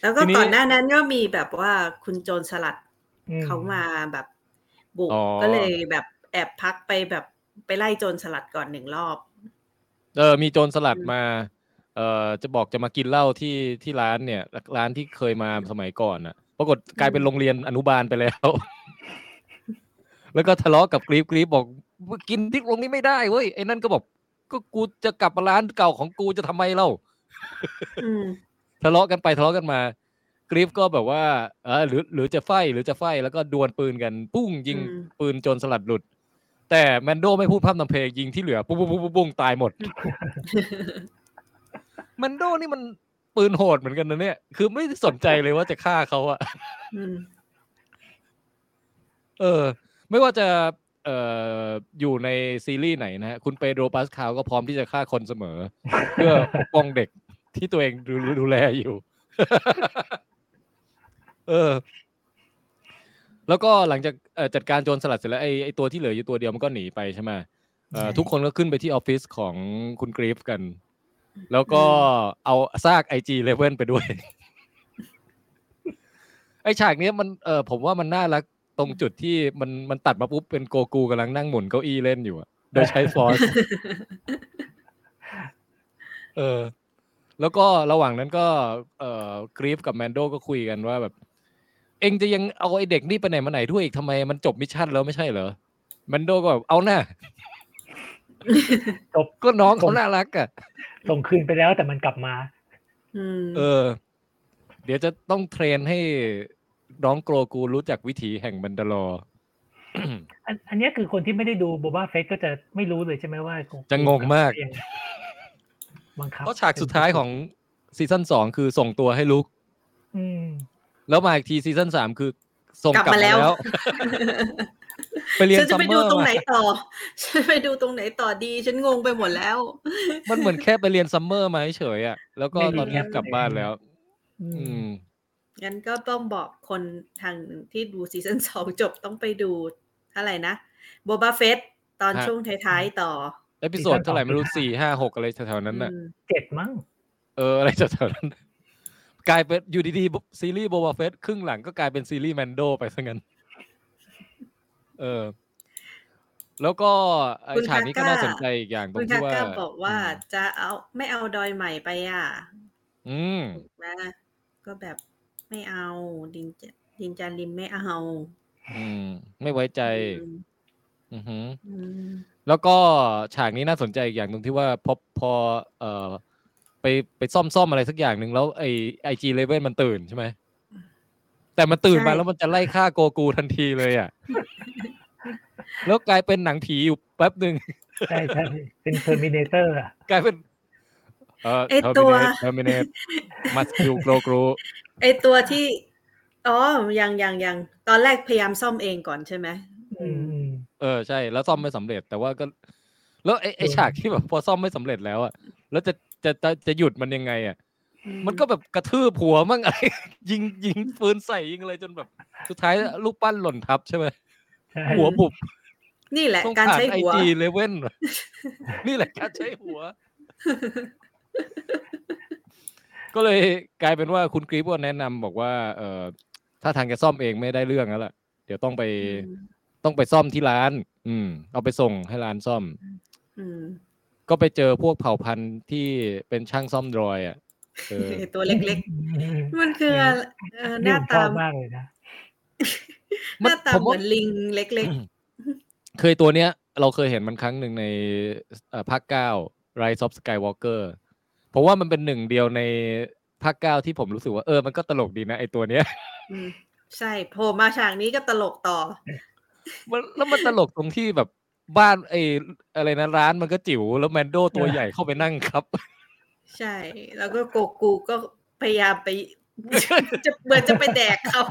แล้วก็ทีนี้ก่อนหน้านั้นก็มีแบบว่าคุณโจรสลัดอืเขามาแบบบุกอ๋อก็เลยแบบแอบพักไปแบบไปไล่โจรสลัดก่อนหนึ่งรอบ เออ มีโจรสลัดมา เอ่อจะบอกจะมากินเหล้าที่ที่ร้านเนี่ย ร้านที่เคยมาสมัยก่อนอะปรากฏกลายเป็นโรงเรียนอนุบาลไปแล้ว แล้วก็ทะเลาะกับกรีฟกรีฟบอก กินที่โรงนี้ไม่ได้เว้ยไอ้นั่นก็บอกก็กูจะกลับมาร้านเก่าของกูจะทำไมเล่าอืมทะเลาะกันไปทะเลาะกันมากรีฟก็แบบว่าเออหรือหรือจะไฟหรือจะไฟแล้วก็ดวลปืนกัน ปุ้งยิงอืมปืนโจนสลัดหลุด แต่แมนโดไม่พูดพร่ำทำเพลงยิงที่เหลือ ปุ้งปุ้งปุ้งปุ้งปุ้งตายหมดแมนโดนี่มันปืนโหดเหมือนกันนะเนี่ย คือไม่ได้สนใจเลยว่าจะฆ่าเขาอะอืมเออ ไม่ว่าจะ เอ่ออยู่ในซีรีส์ไหนนะฮะคุณเปโดรปาสคาลก็พร้อมที่จะฆ่าคนเสมอ เพื่อปกป้องเด็กที่ตัวเองดูดูแลอยู่ เออ แล้วก็หลังจากเอ่อจัดการโจรสลัดเสร็จแล้วไอ้ไอ้ตัวที่เหลืออยู่ตัวเดียวมันก็หนีไปใช่ไหมเอ่อใช่ทุกคนก็ขึ้นไปที่ออฟฟิศของคุณกรีฟกัน แล้วก็เอาซาก IG11 ไปด้วย ไอฉากเนี้ยมันเออผมว่ามันน่ารัก ตรงจุดที่มันมันตัดมาปุ๊บเป็นโกรกูกำลังนั่งหมุนเก้าอี้เล่นอยู่อะโดยใช้ Force เออ แล้วก็ระหว่างนั้นก็เอ่อกรีฟกับแมนโดก็คุยกันว่าแบบ เองจะยังเอาไอเด็กนี่ไปไหนมาไหนด้วยอีกทำไมมันจบ mission แล้วไม่ใช่เหรอแมนโดก็แบบเอาน่าจบก็น้องเขาน่ารักอะส่งคืนไปแล้วแต่มันกลับมาอืมเออ เดี๋ยวจะต้อง train ให้ น้องโกรกูรู้จักวิถีแห่งแมนดาลอร์อันอันเนี้ยคือคนที่ไม่ได้ดู Boba Fett ก็จะไม่รู้เลยใช่ไหมว่า จะงงมากยังบังคับเพราะฉากสุดท้ายของ season สองคือส่งตัวให้ลุกอืมแล้วมาอีกที season สามคือ ส่งกลับมาแล้ว กลับมาแล้วไปเรียน summer มา ฉันจะไปดูตรงไหนต่อ ฉันไปดูตรงไหนต่อดี ฉันงงไปหมดแล้ว มันเหมือนแค่ไปเรียน summer มาเฉยๆอะ แล้วก็ไม่มีตอนนี้แคมป์กลับบ้านแล้ว อืมอืม งั้นก็ต้องบอกคนทางที่ดู season สองจบต้องไปดูอะไรนะ Boba Fett ตอนฮะช่วงท้ายๆต่อ episode เท่าไหร่ไม่รู้สี่ห้าหกอะไรแถวๆนั้นน่ะอืมเจ็ดมั้ง เอออะไรแถวๆนั้น กลายเป็นอยู่ดีๆซีรีส์โบบาเฟสครึ่งหลังก็กลายเป็นซีรีส์แมนโดไปซะงั้น เออ แล้วก็ไอ้คุณฉากนี้ก็คาก้าน่าสนใจอีกอย่างตรคุงณที่คาว่าก้าบอกว่าจะเอาไม่เอาดอยใหม่ไปอะ อืมนะก็แบบ ไม่เอา ดินจะดินจาริมไม่เอา อืม ไม่ไว้ใจ อืมอือหืออืมแล้วก็ฉากนี้น่าสนใจอีกอย่างตรงที่ว่าพอพอ เอ่อ ไปไปซ่อมซ่อมอะไรสักอย่างหนึ่งแล้วไอไอจีเลเว่นมันตื่นใช่ไหมแต่มันตื่นมาแล้วมันจะไล่ฆ่าโกกูทันทีเลยอะแล้วกลายเป็นหนังผีอยู่แป๊บหนึ่งใช่ใช่เป็นเทอร์มินเตอร์อะกลายเป็น เอ่อไอตัวเทอร์มินเนตมัสคิวโกรกรูไอตัวที่อ๋อยังยังยังตอนแรกพยายามซ่อมเองก่อนใช่ไหมอืมอืมเออใช่ แล้วซ่อมไม่สำเร็จ แต่ว่าก็ แล้วไอไอเออฉากที่แบบพอซ่อมไม่สำเร็จแล้วอะแล้วจะจะจะจะหยุดมันยังไงอะอืมันก็แบบกระทืบหัวมั่งอะไรยิงยิงปืนใส่ยิงอะไรจนแบบ สุดท้ายลูกปั้นหล่นทับใช่ไหมใช่หัวบุบนี่แหละต้องการผ่านใช้ไอหัวจีเลเว่นนี่แหละการใช้หัว ก็เลยกลายเป็นว่าคุณกรีฟก็แนะนำบอกว่า เออถ้าทางจะซ่อมเองไม่ได้เรื่องแล้วล่ะ เดี๋ยวต้องไปอืมต้องไปซ่อมที่ร้าน อืม เอาไปส่งให้ร้านซ่อม อืม ก็ไปเจอพวกเผ่าพันธุ์ที่เป็นช่างซ่อมดรอยอะเออไอ้ตัวเล็กอืมๆมันคืออะไรเออหนี่น้าผมชตาอบมากเลยนะหน้าตาผมเหว่ามือนลิงเล็กเคยตัวเนี้ย เราเคยเห็นมันครั้งหนึ่งในเอ่อภาคเก้า Rise of Skywalker เพ ราะว่ามันเป็นหนึ่งเดียวในภาคเก้าที่ผมรู้สึกว่าเออมันก็ตลกดีนะไอตัวเนี้ยๆอืมใช่โผล่มาฉากนี้ก็ตลกต่อมันแล้วมันตลกตรงที่แบบบ้านไออะไรนะร้านมันก็จิ๋วแล้วแมนโดตัวใหญ่เข้าไปนั่งครับ ใช่ แล้วก็โกกูก็พยายามไปจะเหมือนจะไปแดกเขา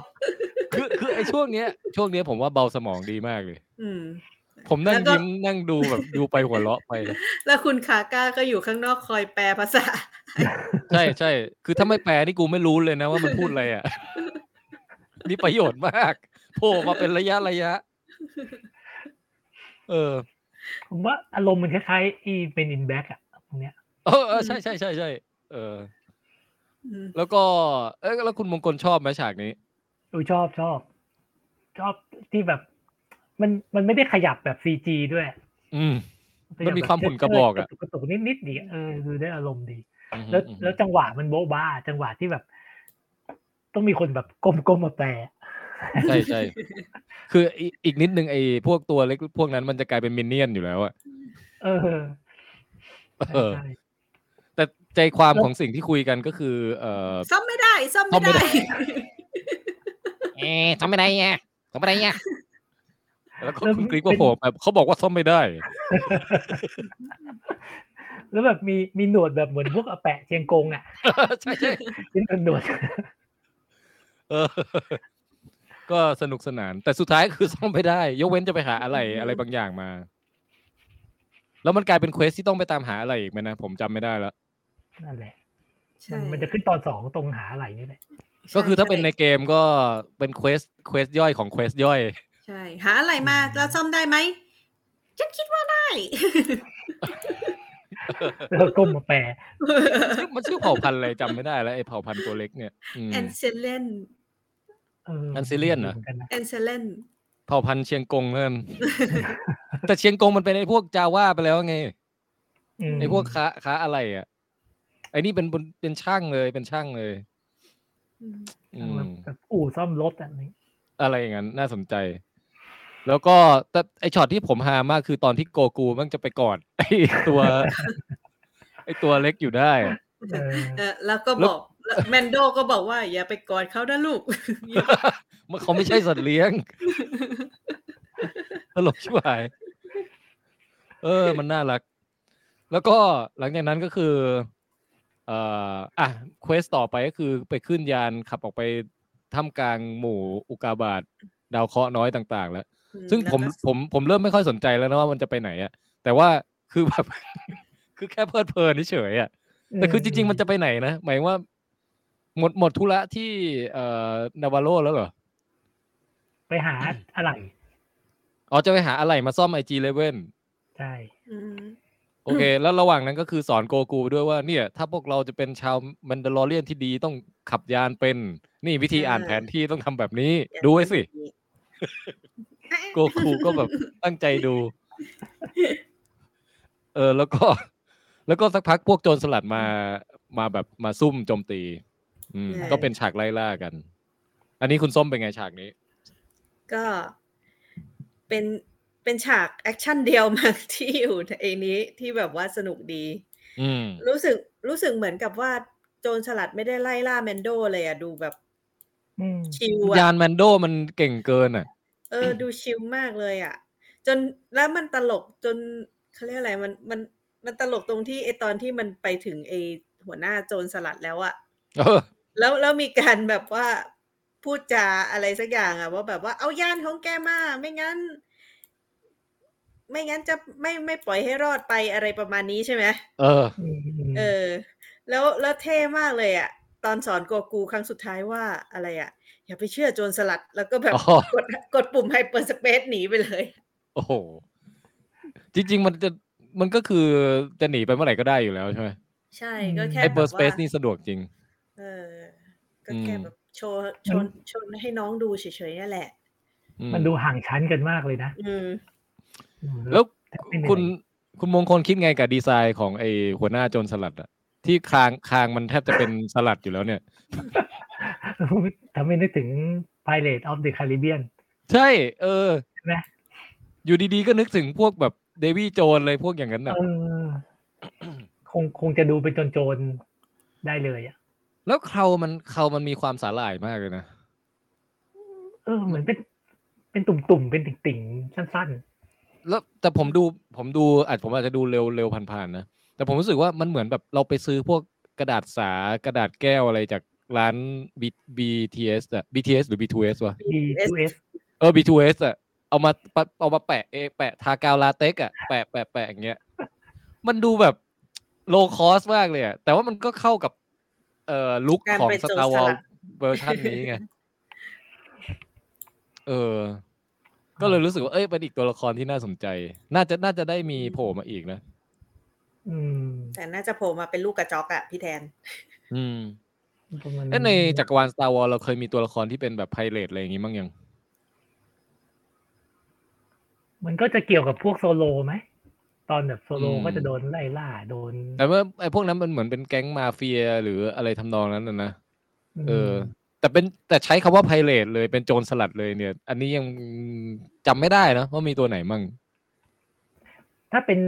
คือคือไอช่วงเนี้ย ช่วงเนี้ยผมว่าเบาสมองดีมากเลย อืม ผมนั่งแล้วก็ยิ้มนั่งดูแบบดูไปหัวเราะไปแล้วคุณคาก้าก็อยู่ข้างนอกคอยแปลภาษา ใช่ใช่คือถ้าไม่แปลนี่กูไม่รู้เลยนะว่ามันพูดอะไรอะมีประโยชน์มากโผล่มาเป็นระยะระยะ เออ ผมว่าอารมณ์มันคล้ายๆอีเป็นอินแบ็กอะตรงเนี้ยเออเออใช่ใช่ใช่ใช่เอออืมแล้วก็ เอ้ยแล้วคุณมงคลชอบไหมฉากนี้ดูชอบชอบ ชอบที่แบบ มันมันไม่ได้ขยับแบบซีจีด้วย อืมขยับมันมีความหุ่นกระบอกอะกระตุกๆนิดๆดีเออดูได้อารมณ์ดีอือฮึแล้วอือฮึแล้วจังหวะมันโบ๊ะบ้า จังหวะที่แบบ ต้องมีคนแบบก้มๆมาแปลใช่ใช่คืออีกอีกนิดนึงไอ้พวกตัวเล็กพวกนั้นมันจะกลายเป็นมินเนี่ยนอยู่แล้วอะเออเออใช่แต่ใจความของสิ่งที่คุยกันก็คือ เอ่อซ่อมไม่ได้ซ่อมซ่อมไม่ไม่ได้ได้เอ๊ะทำไม่ได้ไงทำไม่ได้ไง แล้วก็แล้วคุณกรีกก็โผล่มาเขาบอกว่าซ่อมไม่ได้ แล้วแบบมีมีหนวดแบบเหมือนพวกอาแปะเชียงกงอะใช่ใช่เป็นหนวดเออก็สนุกสนาน แต่สุดท้ายคือซ่อมไม่ได้ ยกเว้นจะไปหาอะไรอืมอะไรบางอย่างมา แล้วมันกลายเป็นเควสที่ต้องไปตามหาอะไรอีกไหมนะผมจำไม่ได้แล้วนั่นแหละใช่มันมันจะขึ้นตอนสองตรงหาอะไรนี่แหละก็คือถ้าเป็นในช่เกมก็เป็นเควสเควสย่อยของเควสย่อย ใช่ หาอะไรมาแล้วซ่อมได้ไหมฉันคิดว่าได้แล้วก็ก้มมาแปลชื่อมันชื่อเผ่าพันธุ์อะไรจำไม่ได้แล้วไอ้เผ่าพันธุ์ตัวเล็กเนี่ยอืมแอนเซเลนเอออันซิเลียนเหรอมืกัะแอนเซเลนเผ่าพันธุ์เชียงกงนั่นแต่เชียงกงมันเป็นไอ้พวกจาว่าไปแล้วไงมไอ้พวกค้าค้าอะไรอะไอ้นี่เป็นเป็นเป็นช่างเลยเป็นช่างเลยอืมแบบแบบอู่ซ่อมรถอะนี่อะไรอย่างนั้นน่าสนใจ แล้วก็แต่ไอช็อตที่ผมฮามากคือตอนที่โกกูมันจะไปกอดไอตัว ไอตัวเล็กอยู่ได้อะเออเออแล้วก็แล้วบอกแล้วแมนโดก็บอกว่า อย่าไปกอดเขานะลูกมันเขาไม่ใช่สัตว์เลี้ยงตลกชิบหาย เออ มันน่ารัก แล้วก็หลังจากนั้นก็คือ เอ่ออะเควสต่อไปก็คือไปขึ้นยานขับออกไปท่ามกลางหมู่อุกาบาตดาวเคราะห์น้อยต่าง ๆ แล้ว ซึ่งผมแล้วก็ผมผมเริ่มไม่ค่อยสนใจแล้วนะว่ามันจะไปไหนอะแต่ว่าคือแบบคือแค่เพลิดเพลินเฉยๆอะแต่คือจริง ๆ มันจะไปไหนนะหมายว่าหมดหมดธุระที่เอ่อนาวาโรแล้วเหรอไปหาอะไรอ๋อจะไปหาอะไรมาซ่อมไอจีเลเว่นใช่อืมโอเค แล้วระหว่างนั้นก็คือสอนโกกูไปด้วยว่าเนี่ย ถ้าพวกเราจะเป็นชาวมันดาลอเรียนที่ดีต้องขับยานเป็น นี่วิธีอ่านแผนที่ต้องทำแบบนี้ ดูไว้สิ โกคูก็แบบตั้งใจดู เออ แล้วก็ แล้วก็สักพักพวกโจรสลัดมา มาแบบมาซุ่มโจมตี อืมใช่ก็เป็นฉากไล่ล่ากัน อันนี้คุณส้มเป็นไงฉากนี้ ก็เป็นเป็นฉาก action เดียวมาที่อยู่ในนี้ที่แบบว่าสนุกดีอืมรู้สึกรู้สึกเหมือนกับว่าโจรสลัดไม่ได้ไล่ล่าแมนโดเลยอะดูแบบอืมชิลยาอะนแมนโดมันเก่งเกินอะ เออ ดู chill มากเลยอะจนแล้วมันตลกจนเขาเรียกอะไรมันมันมันตลกตรงที่ไอตอนที่มันไปถึงไอหัวหน้าโจรสลัดแล้วอะเออแล้วแล้วมีการแบบว่าพูดจาอะไรสักอย่างอะว่าแบบว่าเอายานของแกมาไม่งั้น ไม่งั้นจะไม่ไม่ปล่อยให้รอดไปอะไรประมาณนี้ใช่ไหมเอออืมอืมเออ แล้วแล้วเท่มากเลยอะตอนสอนโกกูครั้งสุดท้ายว่าอะไรอะ อย่าไปเชื่อโจรสลัด แล้วก็แบบอ๋อกดกดปุ่ม hyperspace หนีไปเลย โอ้โห จริง ๆ มันจะมันก็คือจะหนีไปเมื่อไหร่ก็ได้อยู่แล้วใช่ไหมใช่ก็แค่ hyper แบบ hyperspace ว่านี่สะดวกจริง เออ ก็แค่อืมแบบโชว์โชว์โชว์ให้น้องดูเฉยๆนั่นแหละอืมันดูห่างชั้นกันมากเลยนะอืมอืมแล้วไม่เหนื่อยคุณคุณมงคลคิดไงกับดีไซน์ของไอหัวหน้าโจรสลัดอะที่คางคางมันแทบจะเป็นสลัดอยู่แล้วเนี่ย ทำให้นึกถึง Pirate of the Caribbean ใช่ เออใช่ไหมอยู่ดีๆก็นึกถึงพวกแบบเดวี่โจนเลยพวกอย่างนั้นน่ะเออคงคงจะดูเป็นโจรๆได้เลยอะ แล้วเขามันเขามันมีความสาหร่ายมากเลยนะ เออ เหมือนเป็นเป็นตุ่มๆ เป็นติ่งๆ สั้นแล้วแต่ผมดูผมดูอาจผมอาจจะดูเร็วเร็วผ่านๆนะ แต่ผมรู้สึกว่ามันเหมือนแบบเราไปซื้อพวกกระดาษสากระดาษแก้วอะไรจาก ร้าน B BTS อะ BTS หรือ B2S วะๆ D2S เออ B2S อะเอามาปะเอามาแปะเองแปะทากาวลาเต็กอะแปะแปะแปะอย่างเงี้ย มันดูแบบโลคอสมากเลยอะแต่ว่ามันก็เข้ากับ เอ่อลุคการของเป็นโจร Star ส Wars ลัดเวอร์ชันนี้ไง เออ ก็เลยรู้สึกว่า เอ้ยเป็นอีกตัวละครที่น่าสนใจ น่าจะน่าจะได้มีโผล่มาอีกนะ อืม แต่น่าจะโผล่มาเป็นลูกกระจอกอะพี่แทน อืมประมาณ เอ้ยในจักรวาล Star Wars เราเคยมีตัวละครที่เป็นแบบ pirate อะไรอย่างงี้มั้งยัง มันก็จะเกี่ยวกับพวกโซโลไหม ตอนแบบโซโลอืมก็จะโดนไล่ล่าโดน แต่ว่าไอ้พวกนั้นมันเหมือนเป็นแก๊งมาเฟียหรืออะไรทำนองนั้นนะนะเออมแต่เป็นแต่ใช้คำว่า pirate เลยเป็นโจรสลัดเลยเนี่ย อันนี้ยังจำไม่ได้นะว่ามีตัวไหนมั่ง ถ้าเป็น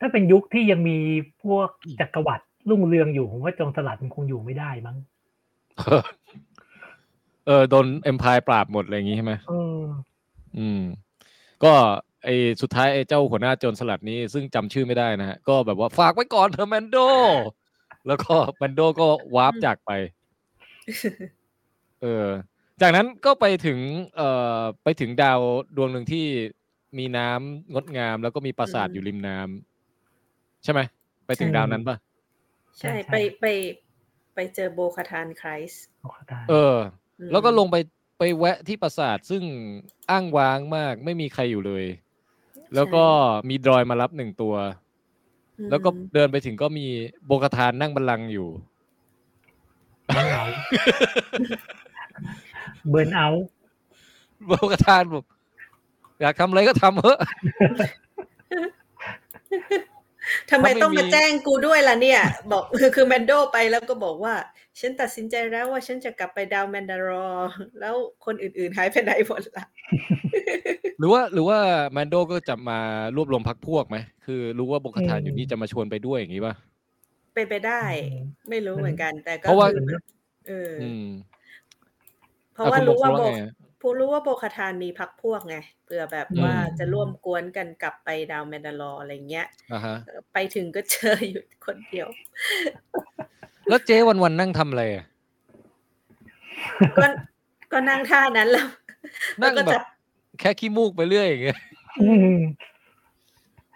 ถ้าเป็นยุคที่ยังมีพวกจักรวรรดิ รุ่งเรืองอยู่ผมว่าโจรสลัดมันคงอยู่ไม่ได้มั้งเออโดน Empire ปราบหมดอะไรอย่างงี้ใช่ไหมเอออืม ก็ไอสุดท้ายไอเจ้าหัวหน้าโจรสลัดนี้ซึ่งจำชื่อไม่ได้นะฮะ ก็แบบว่าฝากไว้ก่อนเถอะแมนโด แล้วก็แมนโดก็วาร์ปจากไป เออ จากนั้นก็ไปถึง เอ่อ ไปถึงดาวดวงหนึ่งที่มีน้ำงดงาม แล้วก็มีปราสาทอืมอยู่ริมน้ำใช่ไหม ไปถึงใช่ดาวนั้นปะ ใช่ใช่ไปไปไปเจอโบคาทานไครส์เอาเข้าได้เอออืมแล้วก็ลงไปไปแวะที่ปราสาทซึ่งอ้างว้างมากไม่มีใครอยู่เลย แล้วก็มีดรอยมารับหนึ่งตัวอืมแล้วก็เดินไปถึงก็มีโบกทานนั่งบัลลังก์อยู่เหงาเบิร์นเอาท์โบกทานบอกอยากทำอะไรก็ทำเถอะ ทำไมถ้าไม่ต้องมามีแจ้งกูด้วยล่ะเนี่ย บอกคือคือแมนโดไปแล้วก็บอกว่า ฉันตัดสินใจแล้วว่าฉันจะกลับไปดาวแมนดารอ แล้วคนอื่นๆหายไปไหนหมดละหรือว่าหรือว่าแมนโดก็จะมารวบรวมพักพวกไหมคือรู้ว่าโบกทานอยู่นี่จะมาชวนไปด้วยอย่างนี้ป่ะเป็นไปได้ ไม่รู้เหมือนกัน แต่ก็เพราะว่าคือเออออืมเพราะว่ารู้ว่าโบไงอะ ผู้รู้ว่าโบคาทานมีพักพวกไงเผื่อแบบอืมว่าจะร่วมกวนกันกลับไปดาวแมนดารออะไรเงี้ยอ่าฮะเออไปถึงก็เจออยู่คนเดียว แล้วเจ๊วันวันๆนั่งทำอะไรอะก็ก็นั่งท่านั้นแล้วนั่งแล้วก็แบจะบแค่ขี้มูกไปเรื่อยอย่างเงี้ยอืม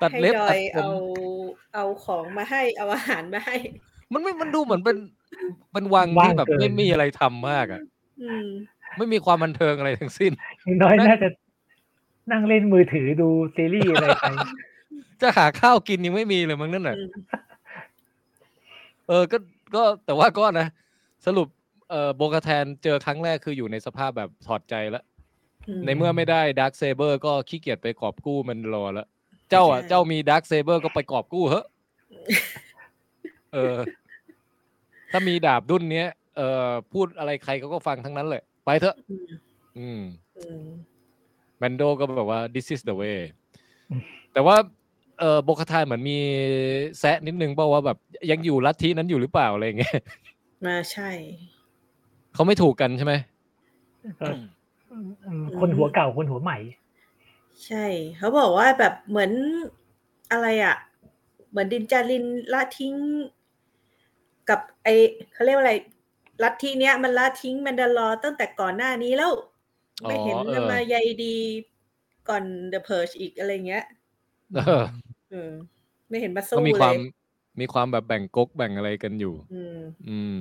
ตัดให้เล็บดอตัดยผเอามเอาของมาให้เอาอาหารมาให้ มันไม่มันดูเหมือนเป็นเป็นวังที่แบบไม่มีอะไรทำมากอะอืม ไม่มีความบันเทิงอะไรทั้งสิ้นอย่างน้อยน่าจะนั่งเล่นมือถือดูซีรีส์อะไรไปจะหาข้าวกินยังไม่มีเลยมั้งนั่นน่ะอืมเออก็ก็แต่ว่าก็นะ สรุปเอ่อโบกาแทนเจอครั้งแรกคืออยู่ในสภาพแบบถอดใจแล้วในเมื่อไม่ได้ Darksaber ก็ขี้เกียจไปกอบกู้มันรอแล้ว เจ้าอะ เจ้ามี Darksaber ก็ไปกอบกู้เฮ้อะเออ ถ้ามีดาบดุนเนี้ยเอ่อพูดอะไรใครเขาก็ฟังทั้งนั้นแหละ ไปเถอะอืมอืมอืมแมนโดก็แบบว่า this is the way อืมแต่ว่าเออโบคาทานเหมือนมีแซะนิดนึงเปล่าว่าแบบยังอยู่ลัทธินั้นอยู่หรือเปล่าอะไรอย่างเงี้ยมาใช่ เขาไม่ถูกกันใช่ไหมก็อืมคนหัวเก่าคนหัวใหม่ ใช่ เขาบอกว่าแบบเหมือนอะไรอะ เหมือนดินจารินละทิ้ง กับไอเขาเรียกว่าอะไร ลัทธิเนี้ยมันละทิ้งแมนดาลอร์ตั้งแต่ก่อนหน้านี้แล้วอ๋อไม่เห็นเออมาใยดีก่อนเดอะเพิร์ชอีกอะไรเงี้ยเออเออไม่เห็นมาก็สู้มีคเลวามยมีความแบบแบ่งก๊กแบ่งอะไรกันอยู่ อืม อืม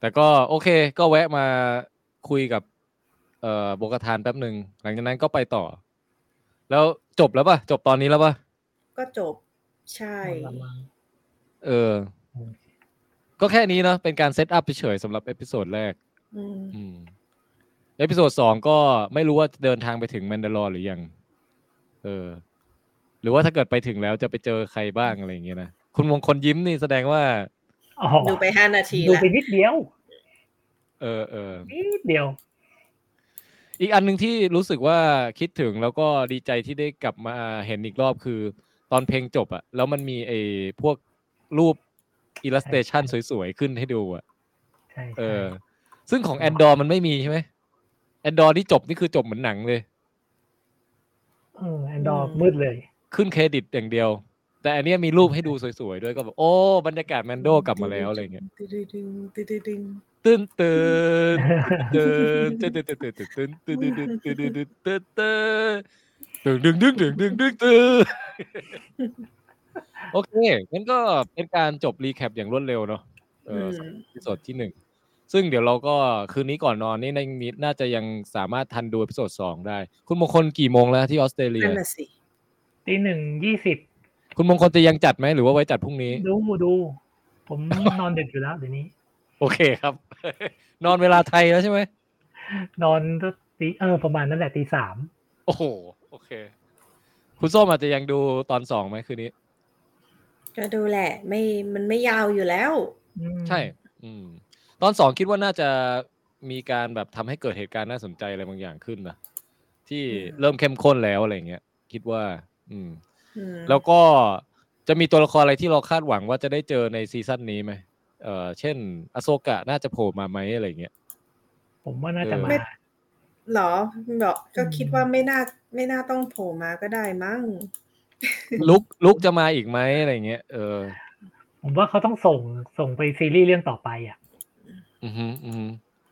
แต่ก็โอเค ก็แวะมาคุยกับ เอ่อโบกาทานแป๊บหนึ่งหลังจากนั้นก็ไปต่อ แล้วจบแล้วป่ะ จบตอนนี้แล้วป่ะ ก็จบใช่ เอออืม ก็แค่นี้เนาะเป็นการ setup เฉยๆสำหรับ episode แรกอืมอืม episode สองก็ไม่รู้ว่าเดินทางไปถึงแมนดาลอร์หรือยัง เออ หรือว่าถ้าเกิดไปถึงแล้วจะไปเจอใครบ้างอะไรอย่างเงี้ยนะ คุณมงคลยิ้มนี่แสดงว่าอ๋อดูไปห้านาทีดูละไปนิดเดียว เออเออนิดเดียว อีกอันหนึ่งที่รู้สึกว่าคิดถึงแล้วก็ดีใจที่ได้กลับมาเห็นอีกรอบคือ ตอนเพลงจบอะแล้วมันมีไอ้พวกรูป อิลลัสเ t ชันสวยๆ ขึ้นให้ดูอะใช่เอใช่อซึ่งของแอนดอร์มันไม่มีใช่ไหมแอนดอร์ที่จบนี่คือจบเหมือนหนังเลยเออแอนดอร์มืดเลย ขึ้นเครดิตอย่างเดียว แต่อันเนี้ยมีรูปให้ดูสวยๆ ด้วยก็แบบโอ้บรรยากาศแมนโดกลับมาแล้วอะไรเงี้ยตึ้งตึ้งตึ้งตึ้งตื่นตื่นตื่นตื่นตื่นตื่นตื่นตื่นตื่นตื่นตื่นตื่นตื่นตื่นตื่นตื่นดึงดึงดึงดึงดึงตื่น โอเคงั้นก็เป็นการจบ recap อย่างรวดเร็วเนาะเออสำหรับ episode ที่หนึ่งซึ่งเดี๋ยวเราก็คืนนี้ก่อนนอนนี่ในมีน่าจะยังสามารถทันดู episode สองได้ คุณมงคลกี่โมงแล้วที่ออสเตรเลียนั่นน่ะสิตีหนึ่งยี่สิบคุณมงคลจะยังจัดไหมหรือว่าไว้จัดพรุ่งนี้ ดูดู ผมนอนดึกอยู่แล้วเดี๋ยวนี้ โอเคครับ นอนเวลาไทยแล้วใช่ไหมนอนตีเออประมาณนั้นแหละตีสามโอ้โห โอเค คุณส้มอาจจะยังดูตอนสองไหมคืนนี้ ก็ดูแหละ ไม่มันไม่ยาวอยู่แล้วอืมใช่ อืม ตอนสองคิดว่าน่าจะมีการแบบทำให้เกิดเหตุการณ์น่าสนใจอะไรบางอย่างขึ้นนะที่อืมเริ่มเข้มข้นแล้วอะไรเงี้ยคิดว่าอืมอืม แล้วก็จะมีตัวละครอะไรที่เราคาดหวังว่าจะได้เจอในซีซั่นนี้ไหมเออเช่น อโซกะน่าจะโผล่มาไหมอะไรเงี้ย ผมว่าน่าจะเออมาไม่หรอบอกก็อืมคิดว่าไม่น่าไม่น่าต้องโผล่มาก็ได้มั้ง ลุกลุกจะมาอีกไหมอะไรเงี้ยเออ ผมว่าเขาต้องส่งส่งไปซีรีส์เรื่องต่อไปอะ อือฮึอือฮึ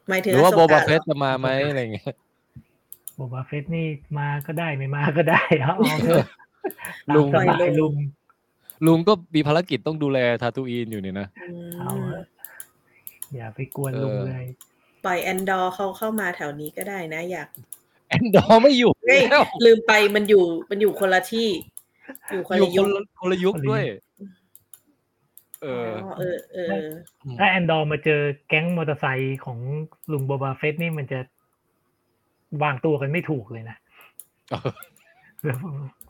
หมายถึหงรือว่าอโบโซกะบาเฟสหรอจะมาไหมอะไรเงี้ยโบบาเฟสนี่มาก็ได้ไม่มาก็ได้เอาเอาเถอะลุงตามสบายลุงลุงก็มีภารกิจต้องดูแลทาตูอีนอยู่เนี่ยนะอืมเอาเถอะอย่าไปกวนเออลุงเลย ปล่อยแอนดอร์เขาเข้ามาแถวนี้ก็ได้นะ อยาก แอนดอร์ไม่อยู่เฮ้ยแล้วลืมไปมันอยู่มันอยู่คนละที่ อยู่คนอยู่ละคยุนคละคนละยุคด้วยเออ๋ออ เออ เออ ถ้าแอนดอร์มาเจอแก๊งมอเตอร์ไซค์ของลุงโบบาเฟสนี่มันจะวางตัวกันไม่ถูกเลยนะเออแบบ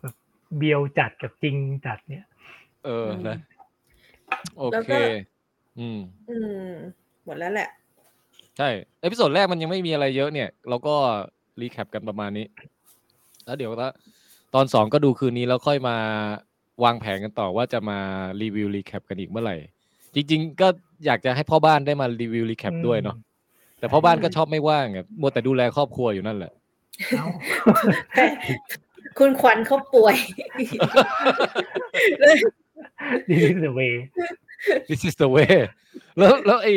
แบบเบียวจัดกับจริงจัดเนี่ย เออนะโอเคแล้วก็อืม อืม หมดแล้วแหละ ใช่ episode แรกมันยังไม่มีอะไรเยอะเนี่ย เราก็ recap กันประมาณนี้ แล้วเดี๋ยวถ้า ตอนสองก็ดูคืนนี้แล้วค่อยมาวางแผนกันต่อว่าจะมารีวิว recap กันอีกเมื่อไหร่ จริง ๆ ก็อยากจะให้พ่อบ้านได้มารีวิว recap ด้วยเนาะแต่พ่อบ้านก็ชอบไม่ว่างอะมัวแต่ดูแลครอบครัวอยู่นั่นแหละเอ้าคุณขวัญเขาป่วย This is the way This is the way แล้วแล้วไอ้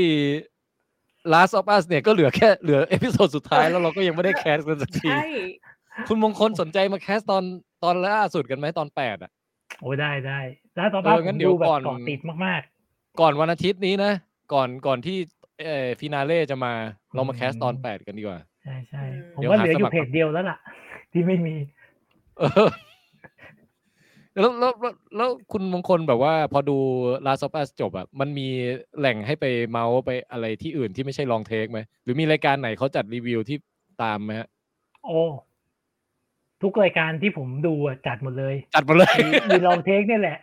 Last of Us เนี่ยก็เหลือแค่เหลือ episode สุดท้ายแล้วเราก็ยังไม่ได้ cast กันสักทีใช่ คุณมงคลสนใจมา cast ตอนตอนล่าสุดกันไหมตอนแปดอะโอ้ได้ได้แล้วต่อเอมาอผงั้มนเดี๋ยดูวแบบก่อนเกาะติดมากก่อนวันอาทิตย์นี้นะ ก่อนก่อนที่เอ่อ finale จะมาเรามา cast ตอนอืมแปดกันดีกว่าๆใช่ใช่ผมเดี๋ยวว่าหาเหลืออสมัยู่ครเพจเดียวแล้วล่ะ ที่ไม่มีเออแล้วแล้วแล้วแล้วคุณมงคลแบบว่า พอดู Last of Us จบอะมันมีแหล่งให้ไปเมาส์ไปอะไรที่อื่นที่ไม่ใช่ลองเทคไหมหรือมีรายการไหนเขาจัดรีวิวที่ตามไหมฮะโอ้ ทุกรายการที่ผมดูอะจัดหมดเลย จัดมาเลยมีมีลองเทคเนี่ยแหละ